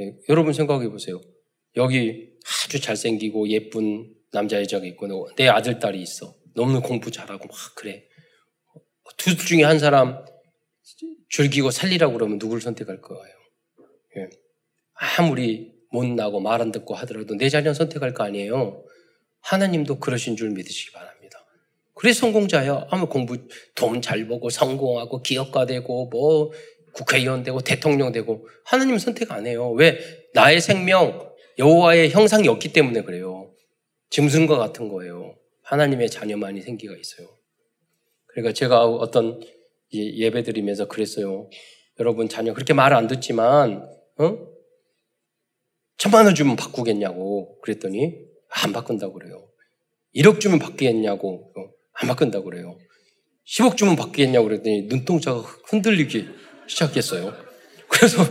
예, 여러분 생각해 보세요. 여기 아주 잘생기고 예쁜 남자 여자가 있고 내 아들 딸이 있어. 너무 공부 잘하고 막 그래. 둘 중에 한 사람 즐기고 살리라고 그러면 누구를 선택할 거예요? 예. 아무리 못나고 말 안 듣고 하더라도 내 자녀 선택할 거 아니에요. 하나님도 그러신 줄 믿으시기 바랍니다. 그래 성공자야. 아무 공부 돈 잘 보고 성공하고 기업가 되고 뭐 국회의원 되고 대통령 되고 하나님 선택 안 해요. 왜? 나의 생명 여호와의 형상이 없기 때문에 그래요. 짐승과 같은 거예요. 하나님의 자녀만이 생기가 있어요. 그러니까 제가 어떤 예배 드리면서 그랬어요. 여러분 자녀 그렇게 말 안 듣지만 어? 천만 원 주면 바꾸겠냐고 그랬더니 안 바꾼다고 그래요. 1억 주면 바뀌겠냐고 어? 안 바꾼다고 그래요. 10억 주면 바뀌겠냐고 그랬더니 눈동자가 흔들리기 시작했어요. 그래서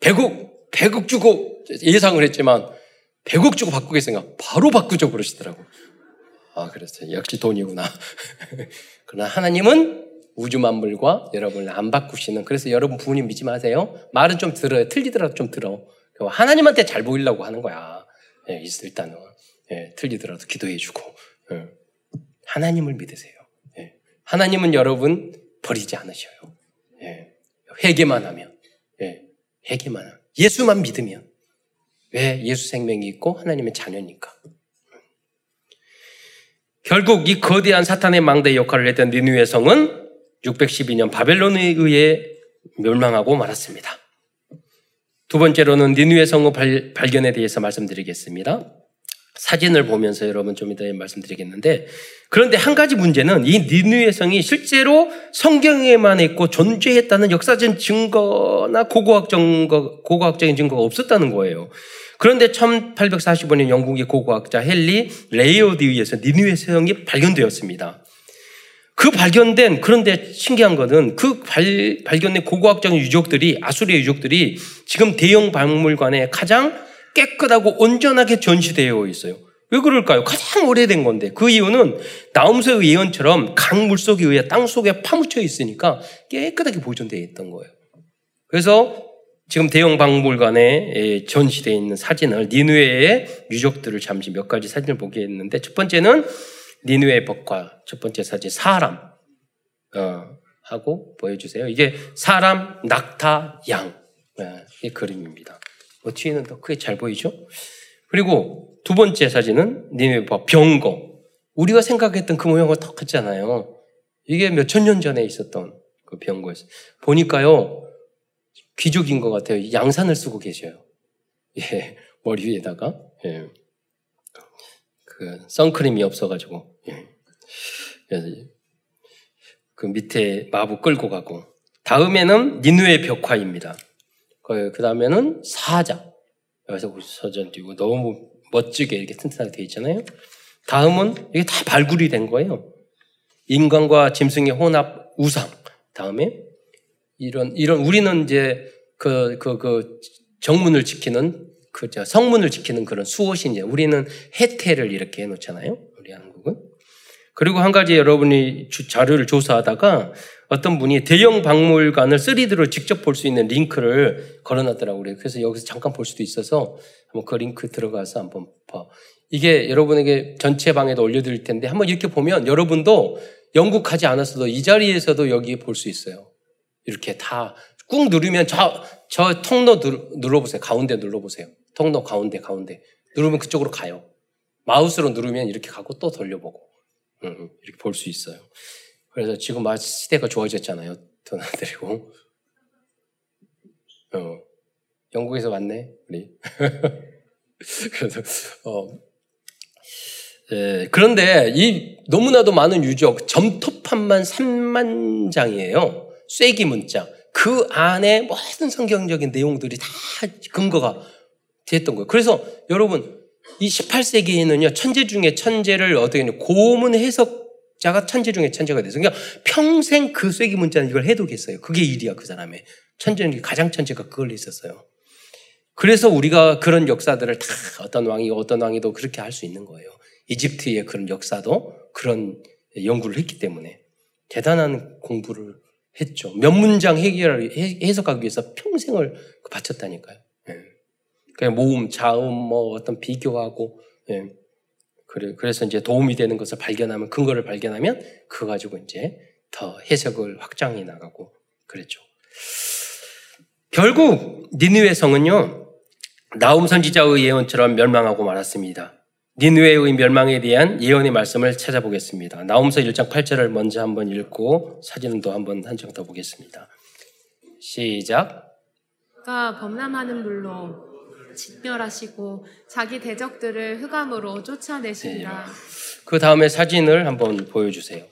100억, 100억 주고 예상을 했지만 100억 주고 바꾸겠습니까? 바로 바꾸죠 그러시더라고. 아, 그랬어요. 역시 돈이구나. 그러나 하나님은 우주 만물과 여러분을 안 바꾸시는 그래서 여러분 부모님 믿지 마세요. 말은 좀 들어요. 틀리더라도 좀 들어. 하나님한테 잘 보이려고 하는 거야. 예, 일단은 예, 틀리더라도 기도해주고 예. 하나님을 믿으세요. 예. 하나님은 여러분 버리지 않으셔요. 예. 회개만 하면 예. 회개만 하면 예수만 믿으면 왜 예수 생명이 있고 하나님의 자녀니까. 결국 이 거대한 사탄의 망대 역할을 했던 니누의 성은 612년 바벨론에 의해 멸망하고 말았습니다. 두 번째로는 니누의 성의 발 견에 대해서 말씀드리겠습니다. 사진을 보면서 여러분 좀 이따 말씀드리겠는데 그런데 한 가지 문제는 이 니누의 성이 실제로 성경에만 있고 존재했다는 역사적 증거나 고고학 증거, 고고학적인 증거가 없었다는 거예요. 그런데 1845년 영국의 고고학자 헨리 레이어드에 의해서 니느웨 성이 발견되었습니다. 그 발견된 그런데 신기한 것은 그 발, 발견된 고고학적인 유적들이 앗수르의 유적들이 지금 대형 박물관에 가장 깨끗하고 온전하게 전시되어 있어요. 왜 그럴까요? 가장 오래된 건데 그 이유는 나훔서의 예언처럼 강 물속에 의해 땅 속에 파묻혀 있으니까 깨끗하게 보존되어 있던 거예요. 그래서 지금 대형 박물관에 전시되어 있는 사진을 니누에의 유적들을 잠시 몇 가지 사진을 보겠는데 첫 번째는 니누의 법과 첫 번째 사진 사람 어, 하고 보여주세요. 이게 사람, 낙타, 양 네, 이 그림입니다. 뭐 뒤에는 더 크게 잘 보이죠? 그리고 두 번째 사진은 니누의 법 병거. 우리가 생각했던 그 모양과 똑같잖아요. 이게 몇 천 년 전에 있었던 그 병거였어요. 보니까요 귀족인 것 같아요. 양산을 쓰고 계셔요. 예, 머리 위에다가 예. 그 선크림이 없어가지고 예. 그 밑에 마부 끌고 가고 다음에는 니누의 벽화입니다. 그, 그 다음에는 사자 여기서 서전 띄고 너무 멋지게 이렇게 튼튼하게 되어 있잖아요. 다음은 이게 다 발굴이 된 거예요. 인간과 짐승의 혼합 우상. 다음에 이런 이런 우리는 이제 그 그그 그, 그 정문을 지키는 그 성문을 지키는 그런 수호신 우리는 해태를 이렇게 해놓잖아요. 그리고 한 가지 여러분이 자료를 조사하다가 어떤 분이 대형 박물관을 3D로 직접 볼 수 있는 링크를 걸어놨더라고요. 그래서 여기서 잠깐 볼 수도 있어서 한번 그 링크 들어가서 한번 봐. 이게 여러분에게 전체 방에도 올려드릴 텐데 한번 이렇게 보면 여러분도 영국하지 않았어도 이 자리에서도 여기 볼수 있어요. 이렇게 다 꾹 누르면 저, 저 통로 눌러 보세요. 가운데 눌러보세요. 통로 가운데, 가운데. 누르면 그쪽으로 가요. 마우스로 누르면 이렇게 가고 또 돌려보고. 음, 이렇게 볼 수 있어요. 그래서 지금 막 시대가 좋아졌잖아요. 드나들이고. 어, 영국에서 왔네, 우리. 그래서, 어, 예, 그런데 이 너무나도 많은 유적, 점토판만 3만 장이에요. 쐐기 문자. 그 안에 모든 성경적인 내용들이 다 근거가 됐던 거예요. 그래서 여러분, 이 18세기에는요, 천재 중에 천재를 어떻게 했냐, 고문 해석자가 천재 중에 천재가 돼서, 그러니까 평생 그 쐐기 문자는 이걸 해두겠어요. 그게 일이야, 그 사람의. 천재는 가장 천재가 그걸 했었어요. 그래서 우리가 그런 역사들을 다 어떤 왕이 어떤 왕이도 그렇게 할 수 있는 거예요. 이집트의 그런 역사도 그런 연구를 했기 때문에 대단한 공부를 했죠. 몇 문장 해결, 해석하기 위해서 평생을 바쳤다니까요. 예. 그냥 모음, 자음, 뭐 어떤 비교하고, 예. 그래, 그래서 이제 도움이 되는 것을 발견하면, 근거를 발견하면, 그거 가지고 이제 더 해석을 확장해 나가고 그랬죠. 결국, 니느웨 성은요, 나움 선지자의 예언처럼 멸망하고 말았습니다. 니누웨의 멸망에 대한 예언의 말씀을 찾아보겠습니다. 나움서 1장 8절을 먼저 한번 읽고 사진도 한번 한장 더 보겠습니다. 시작. 가 범람하는 물로 진멸하시고 자기 대적들을 흑암으로 쫓아내시리라. 그 다음에 사진을 한번 보여주세요.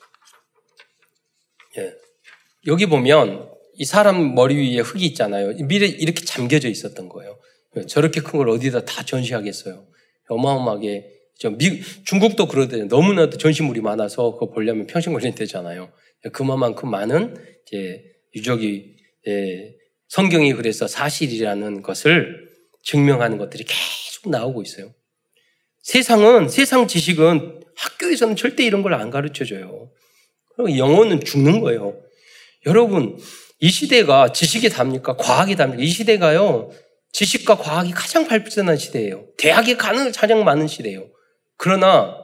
예. 여기 보면 이 사람 머리 위에 흙이 있잖아요. 미래 이렇게 잠겨져 있었던 거예요. 예, 저렇게 큰 걸 어디다 다 전시하겠어요. 어마어마하게 저 미, 중국도 그러대요. 너무나도 전시물이 많아서 그거 보려면 평생 걸린대잖아요. 예, 그만큼 많은 이제 유적이 예, 성경이 그래서 사실이라는 것을 증명하는 것들이 계속 나오고 있어요. 세상은 세상 지식은 학교에서는 절대 이런 걸 안 가르쳐 줘요. 영어는 죽는 거예요. 여러분, 이 시대가 지식이 답니까? 과학이 답니까? 이 시대가요, 지식과 과학이 가장 발전한 시대예요. 대학이 가능 가장 많은 시대예요. 그러나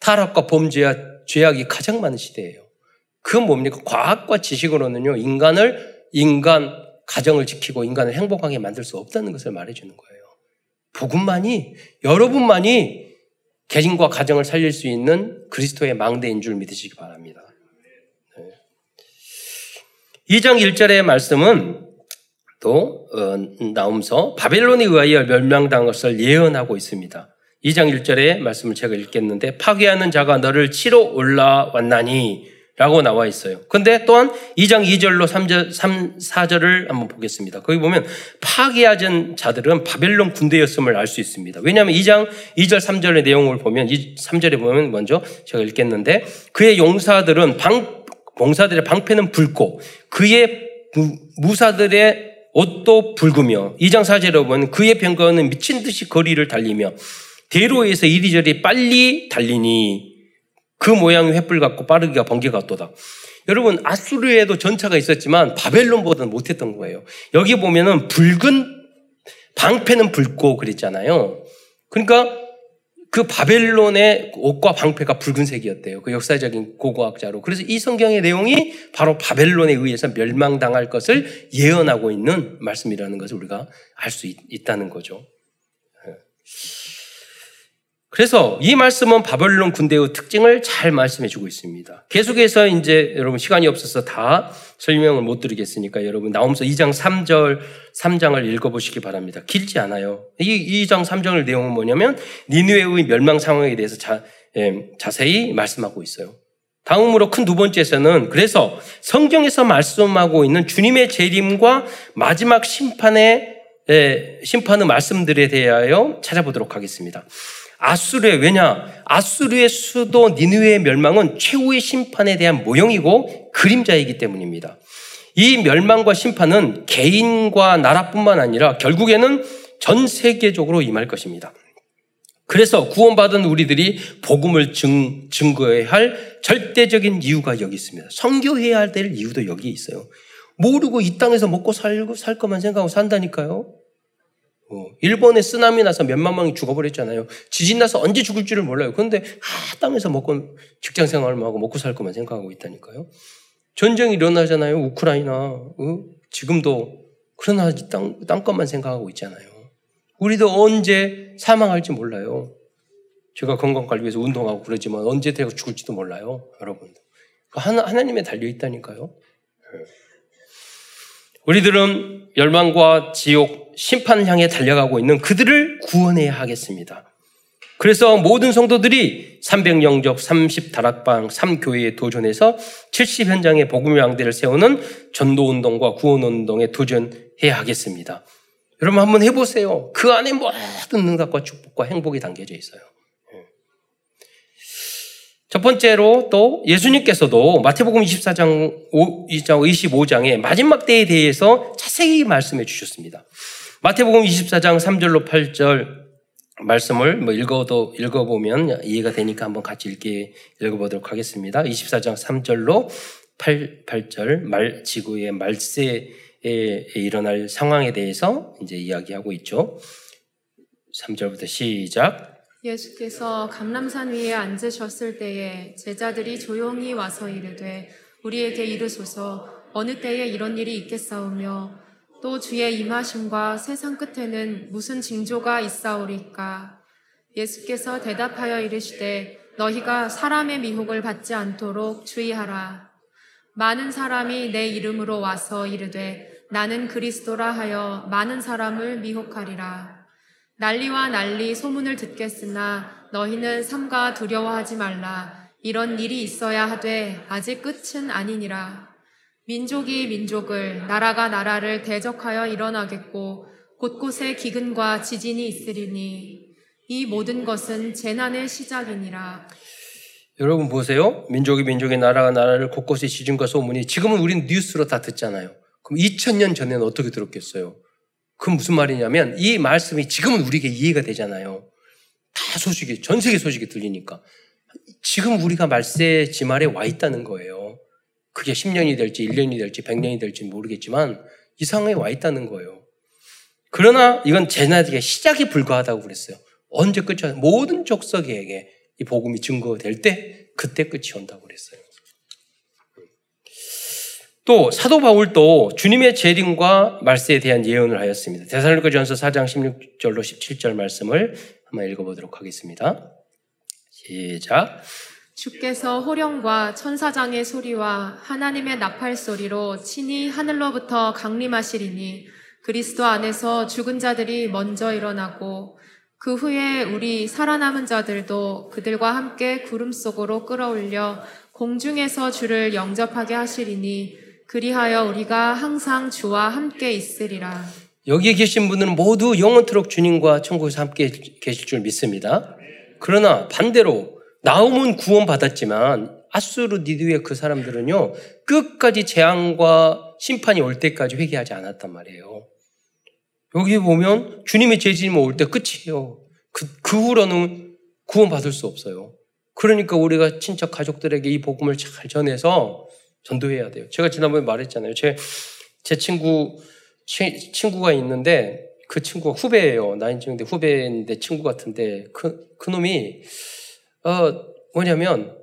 타락과 범죄와 죄악이 가장 많은 시대예요. 그건 뭡니까? 과학과 지식으로는요, 인간을, 인간, 가정을 지키고 인간을 행복하게 만들 수 없다는 것을 말해주는 거예요. 복음만이, 여러분만이 개인과 가정을 살릴 수 있는 그리스도의 망대인 줄 믿으시기 바랍니다. 2장 1절의 말씀은 또 어, 나오면서 바벨론에 의하여 멸망당한 것을 예언하고 있습니다. 2장 1절의 말씀을 제가 읽겠는데 파괴하는 자가 너를 치러 올라왔나니 라고 나와 있어요. 근데 또한 2장 2절로 3절, 3, 4절을 한번 보겠습니다. 거기 보면 파괴하던 자들은 바벨론 군대였음을 알 수 있습니다. 왜냐하면 2장 2절 3절의 내용을 보면 3절에 보면 먼저 제가 읽겠는데 그의 용사들은 방, 봉사들의 방패는 붉고 그의 무사들의 옷도 붉으며 2장 4절에 보면 그의 병거는 미친 듯이 거리를 달리며 대로에서 이리저리 빨리 달리니 그 모양이 횃불 같고 빠르기가 번개 같도다. 여러분 아수르에도 전차가 있었지만 바벨론보다는 못했던 거예요. 여기 보면은 붉은 방패는 붉고 그랬잖아요. 그러니까 그 바벨론의 옷과 방패가 붉은색이었대요. 그 역사적인 고고학자로. 그래서 이 성경의 내용이 바로 바벨론에 의해서 멸망당할 것을 예언하고 있는 말씀이라는 것을 우리가 알 수 있다는 거죠. 그래서 이 말씀은 바벨론 군대의 특징을 잘 말씀해 주고 있습니다. 계속해서 이제 여러분 시간이 없어서 다 설명을 못 드리겠으니까 여러분 나오면서 2장 3절, 3장을 읽어 보시기 바랍니다. 길지 않아요. 이 2장 3장의 내용은 뭐냐면 니누웨의 멸망 상황에 대해서 자, 예, 자세히 말씀하고 있어요. 다음으로 큰 두 번째에서는 그래서 성경에서 말씀하고 있는 주님의 재림과 마지막 심판의 예, 심판의 말씀들에 대하여 찾아보도록 하겠습니다. 아수르의 왜냐? 아수르의 수도 니누의 멸망은 최후의 심판에 대한 모형이고 그림자이기 때문입니다. 이 멸망과 심판은 개인과 나라뿐만 아니라 결국에는 전 세계적으로 임할 것입니다. 그래서 구원받은 우리들이 복음을 증, 증거해야 할 절대적인 이유가 여기 있습니다. 성교해야 될 이유도 여기 있어요. 모르고 이 땅에서 먹고 살고 살 것만 생각하고 산다니까요. 어, 일본에 쓰나미 나서 몇만 명이 죽어버렸잖아요. 지진 나서 언제 죽을지를 몰라요. 그런데 아, 땅에서 먹고 직장 생활만 하고 먹고 살 것만 생각하고 있다니까요. 전쟁이 일어나잖아요. 우크라이나. 어? 지금도 그러나 땅, 땅 것만 생각하고 있잖아요. 우리도 언제 사망할지 몰라요. 제가 건강 관리 위해서 운동하고 그러지만 언제 되고 죽을지도 몰라요. 여러분. 하나, 하나님에 달려 있다니까요. 네. 우리들은 열망과 지옥, 심판을 향해 달려가고 있는 그들을 구원해야 하겠습니다. 그래서 모든 성도들이 300영적 30다락방 3교회에 도전해서 70현장의 복음의 왕대를 세우는 전도운동과 구원운동에 도전해야 하겠습니다. 여러분 한번 해보세요. 그 안에 모든 능력과 축복과 행복이 담겨져 있어요. 첫 번째로 또 예수님께서도 마태복음 24장 25장의 마지막 때에 대해서 자세히 말씀해 주셨습니다. 마태복음 24장 3절로 8절 말씀을 뭐 읽어도 읽어보면 이해가 되니까 한번 같이 읽게 읽어보도록 하겠습니다. 24장 3절로 8, 8절 말 지구의 말세에 일어날 상황에 대해서 이제 이야기하고 있죠. 3절부터 시작. 예수께서 감람산 위에 앉으셨을 때에 제자들이 조용히 와서 이르되 우리에게 이르소서 어느 때에 이런 일이 있겠사오며 또 주의 임하심과 세상 끝에는 무슨 징조가 있사오리까 예수께서 대답하여 이르시되 너희가 사람의 미혹을 받지 않도록 주의하라 많은 사람이 내 이름으로 와서 이르되 나는 그리스도라 하여 많은 사람을 미혹하리라 난리와 난리 소문을 듣겠으나 너희는 삼가 두려워하지 말라. 이런 일이 있어야 하되 아직 끝은 아니니라. 민족이 민족을, 나라가 나라를 대적하여 일어나겠고 곳곳에 기근과 지진이 있으리니 이 모든 것은 재난의 시작이니라. 여러분 보세요. 민족이 민족의 나라가 나라를 곳곳에 지진과 소문이 지금은 우리는 뉴스로 다 듣잖아요. 그럼 2000년 전에는 어떻게 들었겠어요? 그건 무슨 말이냐면 이 말씀이 지금은 우리에게 이해가 되잖아요. 다 소식이 전 세계 소식이 들리니까 지금 우리가 말세 지말에 와 있다는 거예요. 그게 10년이 될지 1년이 될지 100년이 될지 모르겠지만 이 상황에 와 있다는 거예요. 그러나 이건 제나디의 시작에 불과하다고 그랬어요. 언제 끝이 모든 족속에게 이 복음이 증거될 때 그때 끝이 온다고 그랬어요. 또 사도 바울도 주님의 재림과 말세에 대한 예언을 하였습니다. 대살로니가전서 4장 16절로 17절 말씀을 한번 읽어보도록 하겠습니다. 시작. 주께서 호령과 천사장의 소리와 하나님의 나팔 소리로 친히 하늘로부터 강림하시리니 그리스도 안에서 죽은 자들이 먼저 일어나고 그 후에 우리 살아남은 자들도 그들과 함께 구름 속으로 끌어올려 공중에서 주를 영접하게 하시리니 그리하여 우리가 항상 주와 함께 있으리라. 여기에 계신 분들은 모두 영원토록 주님과 천국에서 함께 계실 줄 믿습니다. 그러나 반대로 나움은 구원받았지만 아수르 니드의 그 사람들은요 끝까지 재앙과 심판이 올 때까지 회개하지 않았단 말이에요. 여기 보면 주님의 재림이 올 때 끝이에요. 그, 그 후로는 구원받을 수 없어요. 그러니까 우리가 친척 가족들에게 이 복음을 잘 전해서 전도해야 돼요. 제가 지난번에 말했잖아요. 제, 제 친구, 치, 친구가 있는데 그 친구가 후배예요. 나인 중인데 후배인데 친구 같은데 그, 그 놈이, 어, 뭐냐면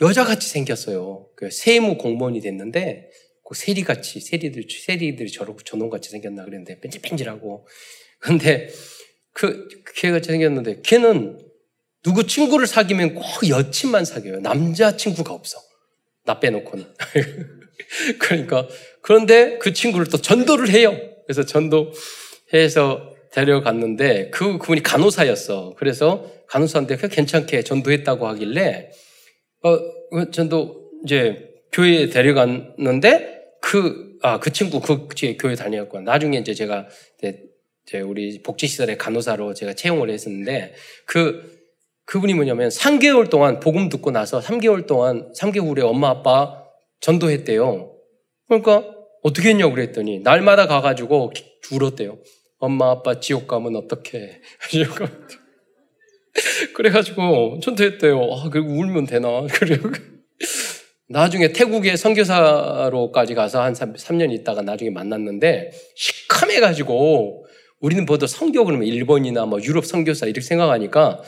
여자같이 생겼어요. 그 세무 공무원이 됐는데 그 세리같이, 세리들, 세리들이 저러, 저놈같이 생겼나 그랬는데 뺀질뺀질하고. 근데 그, 걔같이 생겼는데 걔는 누구 친구를 사귀면 꼭 여친만 사귀어요. 남자 친구가 없어. 나 빼놓고는. 그러니까 그런데 그 친구를 또 전도를 해요. 그래서 전도해서 데려갔는데 그 그분이 간호사였어. 그래서 간호사인데 그 괜찮게 전도했다고 하길래 어그 전도 이제 교회에 데려갔는데 그 아, 그 친구 그 교회 다녔고 나중에 이제 제가 이제 우리 복지시설의 간호사로 제가 채용을 했었는데 그 그분이 뭐냐면 3개월 동안 복음 듣고 나서 3개월 동안 3개월 후에 엄마 아빠 전도했대요. 그러니까 어떻게 했냐고 그랬더니 날마다 가가지고 울었대요. 엄마 아빠 지옥 가면 어떡해. 지옥 가면 그래가지고 전도했대요. 아, 그리고 울면 되나. 그래 나중에 태국에 선교사로까지 가서 한 3, 3년 있다가 나중에 만났는데 시커매가지고 우리는 보통 선교 그러면 일본이나 뭐 유럽 선교사 이렇게 생각하니까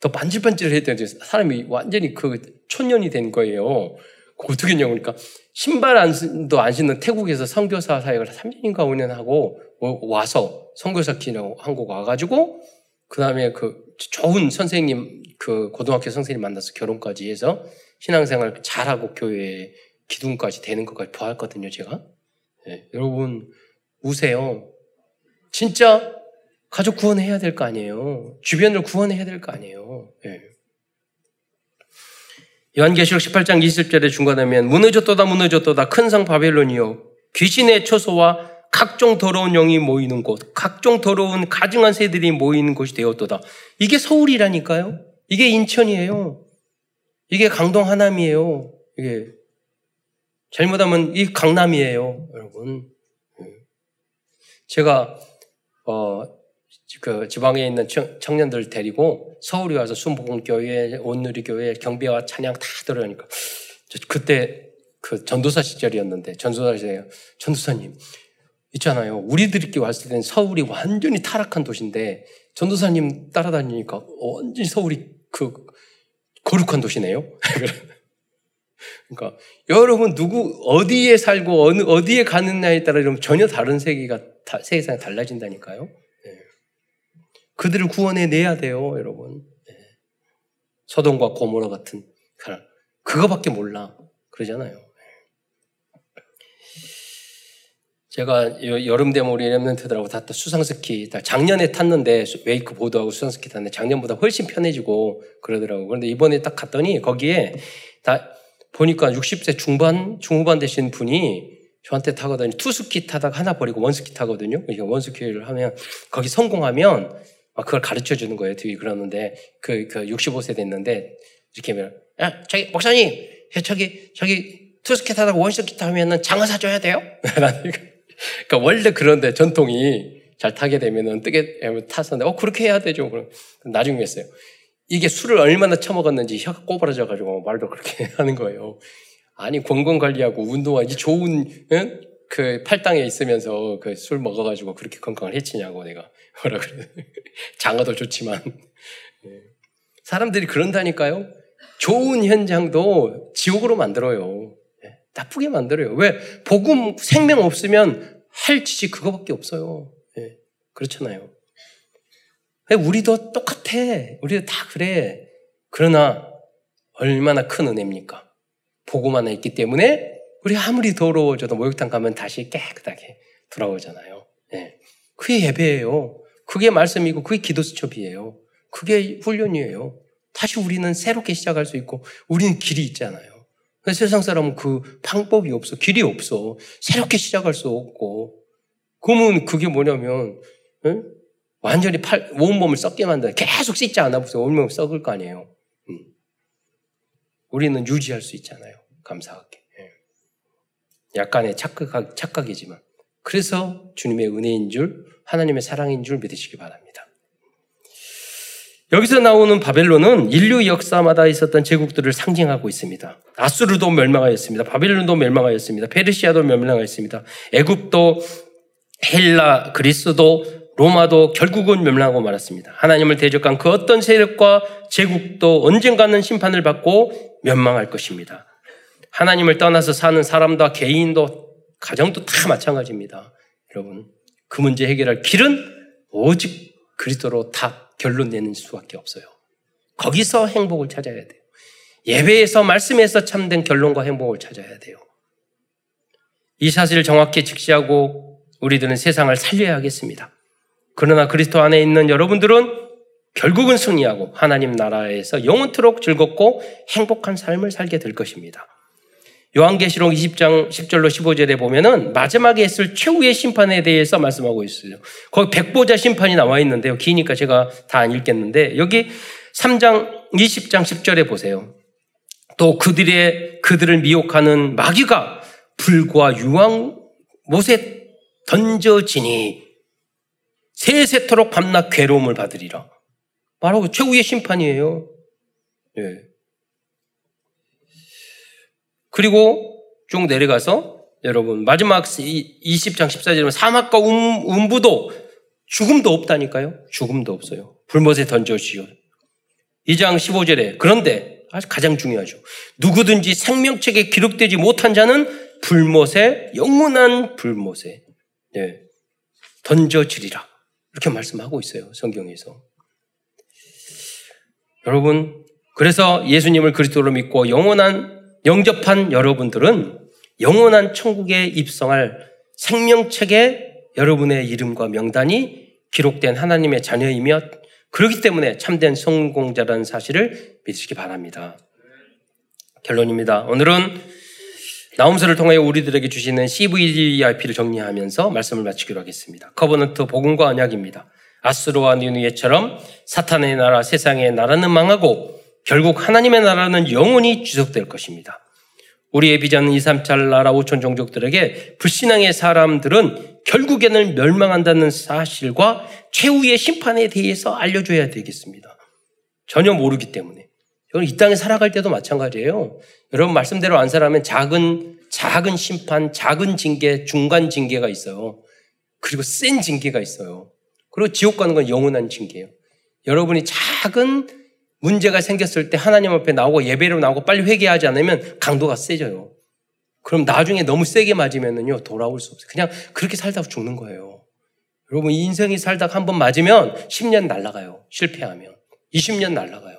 더 반질반질했더니 사람이 완전히 그 촌년이 된 거예요. 어떻게 했냐고 그러니까 신발 안도 안 신는 태국에서 선교사 사역을 3년인가 5년 하고 와서 선교사 키라고 한국 와가지고 그 다음에 그 좋은 선생님 그 고등학교 선생님 만나서 결혼까지 해서 신앙생활 잘하고 교회에 기둥까지 되는 것까지 보았거든요 제가 네, 여러분 우세요 진짜 가족 구원해야 될 거 아니에요. 주변을 구원해야 될 거 아니에요. 네. 요한계시록 18장 20절에 중간하면 무너졌도다 무너졌도다 큰 성 바벨론이요 귀신의 처소와 각종 더러운 영이 모이는 곳, 각종 더러운 가증한 새들이 모이는 곳이 되었도다. 이게 서울이라니까요. 이게 인천이에요. 이게 강동 하남이에요. 이게 잘못하면 이 강남이에요, 여러분. 네. 제가 어, 그 지방에 있는 청년들 데리고 서울에 와서 순복음교회, 온누리교회, 경배와 찬양 다 들으니까 그때 그 전도사 시절이었는데 전도사 시절 전도사님 있잖아요. 우리들끼리 왔을 때는 서울이 완전히 타락한 도시인데 전도사님 따라다니니까 완전히 서울이 그 거룩한 도시네요. 그러니까 여러분 누구 어디에 살고 어느 어디에 가느냐에 따라 좀 전혀 다른 세계가 세상이 달라진다니까요. 그들을 구원해 내야 돼요, 여러분. 네. 서동과 고모라 같은 사람. 그거밖에 몰라. 그러잖아요. 제가 여름 되면 우리 랩런트들하고 다 수상스키, 작년에 탔는데 웨이크 보드하고 수상스키 탔는데 작년보다 훨씬 편해지고 그러더라고요. 그런데 이번에 딱 갔더니 거기에 다 보니까 60세 중반, 중후반 되신 분이 저한테 타거든요. 투스키 타다가 하나 버리고 원스키 타거든요. 그러니까 원스키를 하면 거기 성공하면 그걸 가르쳐 주는 거예요. 뒤에 그러는데 그, 그 65세 됐는데 이렇게 하면 야, 저기 목사님, 저기 저기 투스키 타다가 원스키 타면은 장어 사줘야 돼요? 그러니까 원래 그런데 전통이 잘 타게 되면은 뜨게 타서는데 어 그렇게 해야 되죠. 그럼 나중에 했어요. 이게 술을 얼마나 처먹었는지 혀가 꼬부라져 가지고 말도 그렇게 하는 거예요. 아니 건강 관리하고 운동하기 좋은 응? 그 팔당에 있으면서 그 술 먹어가지고 그렇게 건강을 해치냐고 내가 뭐라 그래 장어도 좋지만 네. 사람들이 그런다니까요. 좋은 현장도 지옥으로 만들어요. 네. 나쁘게 만들어요. 왜 복음 생명 없으면 할 짓이 그거밖에 없어요. 네. 그렇잖아요. 우리도 똑같아. 우리도 다 그래. 그러나 얼마나 큰 은혜입니까? 복음 하나 있기 때문에 우리 아무리 더러워져도 목욕탕 가면 다시 깨끗하게 돌아오잖아요. 네. 그게 예배예요. 그게 말씀이고 그게 기도 수첩이에요. 그게 훈련이에요. 다시 우리는 새롭게 시작할 수 있고 우리는 길이 있잖아요. 세상 사람은 그 방법이 없어. 길이 없어. 새롭게 시작할 수 없고. 그러면 그게 뭐냐면 응? 완전히 팔, 온몸을 썩게 만들어. 계속 씻지 않아 보세요. 온몸을 썩을 거 아니에요. 음. 우리는 유지할 수 있잖아요. 감사하게. 예. 약간의 착각, 착각이지만. 그래서 주님의 은혜인 줄, 하나님의 사랑인 줄 믿으시기 바랍니다. 여기서 나오는 바벨론은 인류 역사마다 있었던 제국들을 상징하고 있습니다. 아수르도 멸망하였습니다. 바벨론도 멸망하였습니다. 페르시아도 멸망하였습니다. 애굽도 헬라, 그리스도 로마도 결국은 멸망하고 말았습니다. 하나님을 대적한 그 어떤 세력과 제국도 언젠가는 심판을 받고 멸망할 것입니다. 하나님을 떠나서 사는 사람도 개인도 가정도 다 마찬가지입니다. 여러분 그 문제 해결할 길은 오직 그리스도로 다 결론 내는 수밖에 없어요. 거기서 행복을 찾아야 돼요. 예배에서 말씀에서 참된 결론과 행복을 찾아야 돼요. 이 사실을 정확히 직시하고 우리들은 세상을 살려야 하겠습니다. 그러나 그리스도 안에 있는 여러분들은 결국은 승리하고 하나님 나라에서 영원토록 즐겁고 행복한 삶을 살게 될 것입니다. 요한계시록 20장 10절로 15절에 보면은 마지막에 있을 최후의 심판에 대해서 말씀하고 있어요. 거기 백보자 심판이 나와 있는데요. 기니까 제가 다 안 읽겠는데 여기 3장 20장 10절에 보세요. 또 그들의 그들을 미혹하는 마귀가 불과 유황 못에 던져지니 세세토록 밤낮 괴로움을 받으리라. 바로 최후의 심판이에요. 예. 그리고 쭉 내려가서 여러분 마지막 20장 14절에 사막과 음, 음부도 죽음도 없다니까요. 죽음도 없어요. 불못에 던져지요. 2장 15절에 그런데 가장 중요하죠. 누구든지 생명책에 기록되지 못한 자는 불못에 영원한 불못에 네, 던져지리라. 이렇게 말씀하고 있어요. 성경에서. 여러분, 그래서 예수님을 그리스도로 믿고 영원한 영접한 여러분들은 영원한 천국에 입성할 생명책에 여러분의 이름과 명단이 기록된 하나님의 자녀이며 그렇기 때문에 참된 성공자라는 사실을 믿으시기 바랍니다. 결론입니다. 오늘은 나훔서를 통해 우리들에게 주시는 CVDIP를 정리하면서 말씀을 마치기로 하겠습니다. Covenant 복음과 언약입니다. 앗수르와 니느웨처럼 사탄의 나라, 세상의 나라는 망하고 결국 하나님의 나라는 영원히 지속될 것입니다. 우리의 비전은 237 나라 5천 종족들에게 불신앙의 사람들은 결국에는 멸망한다는 사실과 최후의 심판에 대해서 알려줘야 되겠습니다. 전혀 모르기 때문에. 이 땅에 살아갈 때도 마찬가지예요. 여러분 말씀대로 안 살아면 작은 작은 심판, 작은 징계, 중간 징계가 있어요. 그리고 센 징계가 있어요. 그리고 지옥 가는 건 영원한 징계예요. 여러분이 작은 문제가 생겼을 때 하나님 앞에 나오고 예배로 나오고 빨리 회개하지 않으면 강도가 세져요. 그럼 나중에 너무 세게 맞으면요 돌아올 수 없어요. 그냥 그렇게 살다가 죽는 거예요. 여러분 인생이 살다가 한 번 맞으면 10년 날라가요. 실패하면 20년 날라가요.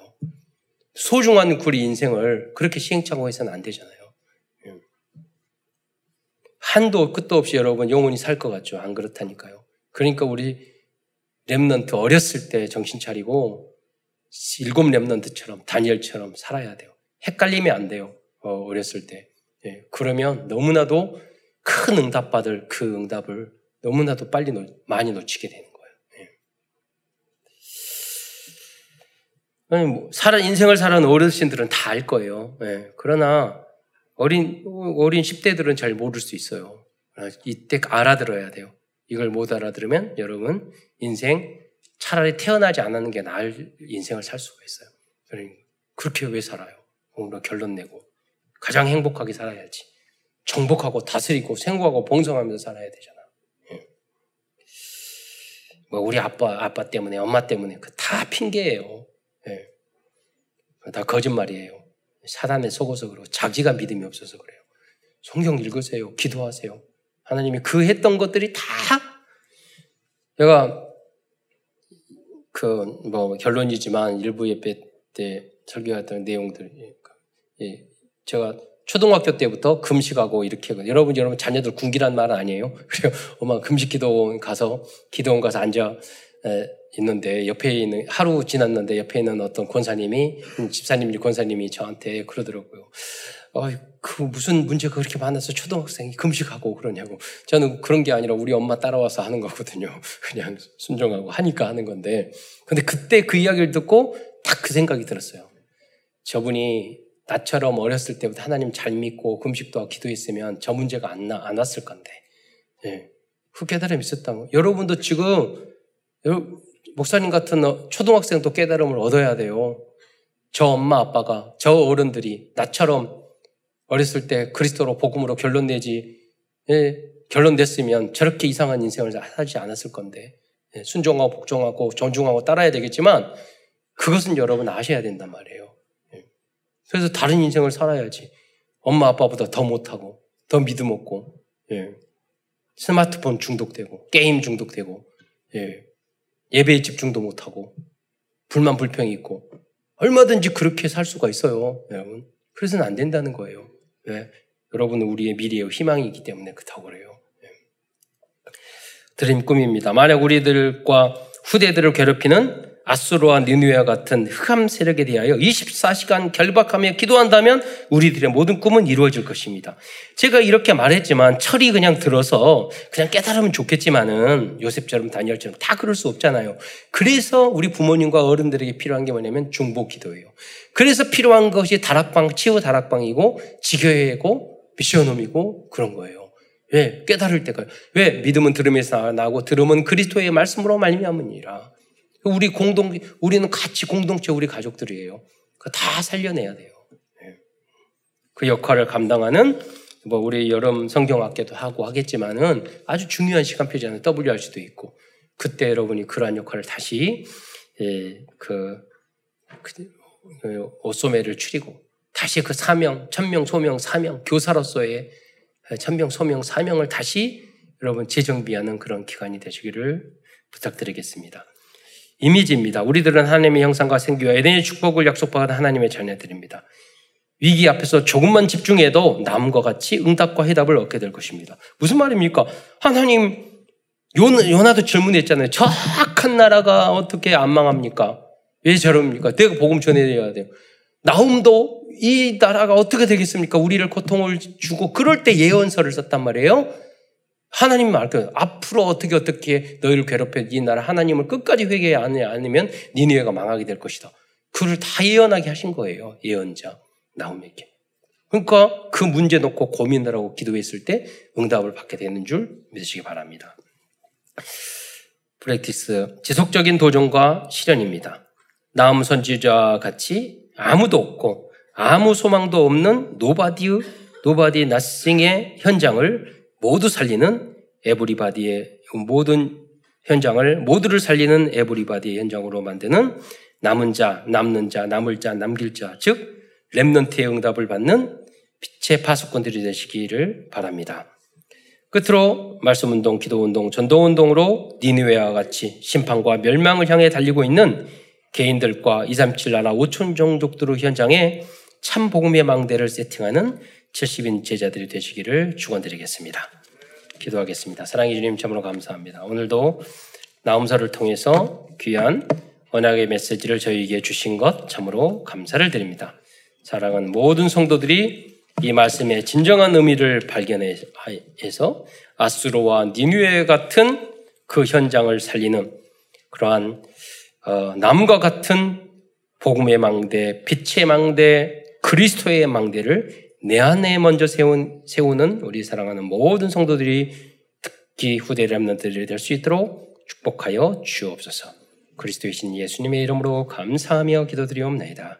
소중한 우리 인생을 그렇게 시행착오 해서는 안 되잖아요. 예. 한도 끝도 없이 여러분 영혼이 살 것 같죠? 안 그렇다니까요. 그러니까 우리 랩런트 어렸을 때 정신 차리고 일곱 랩런트처럼 다니엘처럼 살아야 돼요. 헷갈리면 안 돼요. 어, 렸을 때. 예, 그러면 너무나도 큰 응답 받을 그 응답을 너무나도 빨리 놓, 많이 놓치게 되는 거예요. 예. 아니, 뭐, 살아, 인생을 살아온 어르신들은 다 알 거예요. 예, 그러나 어린, 어린 10대들은 잘 모를 수 있어요. 이때 알아들어야 돼요. 이걸 못 알아들으면 여러분 인생 차라리 태어나지 않았는 게 나을 인생을 살 수가 있어요. 그러니까 그렇게 왜 살아요? 오늘 결론 내고 가장 행복하게 살아야지. 정복하고 다스리고 생고하고 봉성하면서 살아야 되잖아. 예. 뭐 우리 아빠 아빠 때문에 엄마 때문에 그 다 핑계예요. 예. 다 거짓말이에요. 사단에 속어서 그러고 자기가 믿음이 없어서 그래요. 성경 읽으세요. 기도하세요. 하나님이 그 했던 것들이 다 제가 그 뭐 결론이지만 일부 예배 때 설교했던 내용들 예, 제가 초등학교 때부터 금식하고 이렇게 여러분 여러분 자녀들 군기란 말은 아니에요. 그래요. 엄마 금식 기도원 가서 기도원 가서 앉아 에, 있는데 옆에 있는 하루 지났는데 옆에 있는 어떤 권사님이 집사님이 권사님이 저한테 그러더라고요. 어, 그 무슨 문제가 그렇게 많아서 초등학생이 금식하고 그러냐고. 저는 그런 게 아니라 우리 엄마 따라와서 하는 거거든요. 그냥 순종하고 하니까 하는 건데. 근데 그때 그 이야기를 듣고 딱 그 생각이 들었어요. 저분이 나처럼 어렸을 때부터 하나님 잘 믿고 금식도 기도했으면 저 문제가 안, 나, 안 왔을 건데. 예. 그 깨달음이 있었다고. 여러분도 지금, 목사님 같은 초등학생도 깨달음을 얻어야 돼요. 저 엄마 아빠가, 저 어른들이 나처럼 어렸을 때 그리스도로 복음으로 결론 내지 예, 결론 냈으면 저렇게 이상한 인생을 하지 않았을 건데 예, 순종하고 복종하고 존중하고 따라야 되겠지만 그것은 여러분 아셔야 된단 말이에요. 예. 그래서 다른 인생을 살아야지. 엄마 아빠보다 더 못하고 더 믿음 없고 예. 스마트폰 중독되고 게임 중독되고 예. 예배에 집중도 못하고 불만 불평이 있고 얼마든지 그렇게 살 수가 있어요, 여러분. 그래서는 안 된다는 거예요. 왜? 여러분은 우리의 미래의 희망이기 때문에 그렇다고 그래요. 예. 드림 꿈입니다. 만약 우리들과 후대들을 괴롭히는 아수르와 니누와 같은 흑암 세력에 대하여 24시간 결박하며 기도한다면 우리들의 모든 꿈은 이루어질 것입니다. 제가 이렇게 말했지만 철이 그냥 들어서 그냥 깨달으면 좋겠지만은 요셉처럼 다니엘처럼 다 그럴 수 없잖아요. 그래서 우리 부모님과 어른들에게 필요한 게 뭐냐면 중보 기도예요. 그래서 필요한 것이 다락방, 치유 다락방이고 지교회고 미션홈이고 그런 거예요. 왜? 깨달을 때가. 왜? 믿음은 들음에서 나고 들음은 그리스도의 말씀으로 말미암으니라. 우리 공동, 우리는 같이 공동체 우리 가족들이에요. 다 살려내야 돼요. 네. 그 역할을 감당하는 뭐 우리 여름 성경학교도 하고 하겠지만은 아주 중요한 시간표잖아요. WRC도 있고 그때 여러분이 그러한 역할을 다시 예, 그, 그, 그 오소매를 추리고 다시 그 사명, 천명, 소명, 사명, 교사로서의 천명, 소명, 사명을 다시 여러분 재정비하는 그런 기간이 되시기를 부탁드리겠습니다. 이미지입니다. 우리들은 하나님의 형상과 생기와 에덴의 축복을 약속받은 하나님의 자녀들입니다. 위기 앞에서 조금만 집중해도 남과 같이 응답과 해답을 얻게 될 것입니다. 무슨 말입니까? 하나님, 요나 도 질문했잖아요. 저 악한 나라가 어떻게 안 망합니까? 왜 저럽니까? 내가 복음 전해야 돼요. 나움도 이 나라가 어떻게 되겠습니까? 우리를 고통을 주고 그럴 때 예언서를 썼단 말이에요. 하나님 말 거예요. 앞으로 어떻게 어떻게 너희를 괴롭혀 이 나라 하나님을 끝까지 회개해 않으면 니네가 망하게 될 것이다. 그를 다 예언하게 하신 거예요. 예언자 나훔에게. 그러니까 그 문제 놓고 고민을 하고 기도했을 때 응답을 받게 되는 줄 믿으시기 바랍니다. Practice 지속적인 도전과 실현입니다. 나훔 선지자 같이 아무도 없고 아무 소망도 없는 nobody nobody nothing의 현장을 모두 살리는 everybody의 모든 현장을 모두를 살리는 everybody의 현장으로 만드는 남은 자, 남는 자, 남을 자, 남길 자, 즉 remnant의 응답을 받는 빛의 파수꾼들이 되시기를 바랍니다. 끝으로 말씀 운동, 기도 운동, 전도 운동으로 니느웨와 같이 심판과 멸망을 향해 달리고 있는 개인들과 237 나라 5천 종족들의 현장에 참 복음의 망대를 세팅하는 70인 제자들이 되시기를 축원드리겠습니다. 기도하겠습니다. 사랑해 주님 참으로 감사합니다. 오늘도 나음서를 통해서 귀한 언약의 메시지를 저희에게 주신 것 참으로 감사를 드립니다. 사랑하는 모든 성도들이 이 말씀의 진정한 의미를 발견해서 아수로와 니누에 같은 그 현장을 살리는 그러한 어, 남과 같은 복음의 망대, 빛의 망대, 그리스도의 망대를 내 안에 먼저 세운, 세우는 우리 사랑하는 모든 성도들이 특히 후대 렘넌트들이 될 수 있도록 축복하여 주옵소서. 그리스도이신 예수님의 이름으로 감사하며 기도드리옵나이다.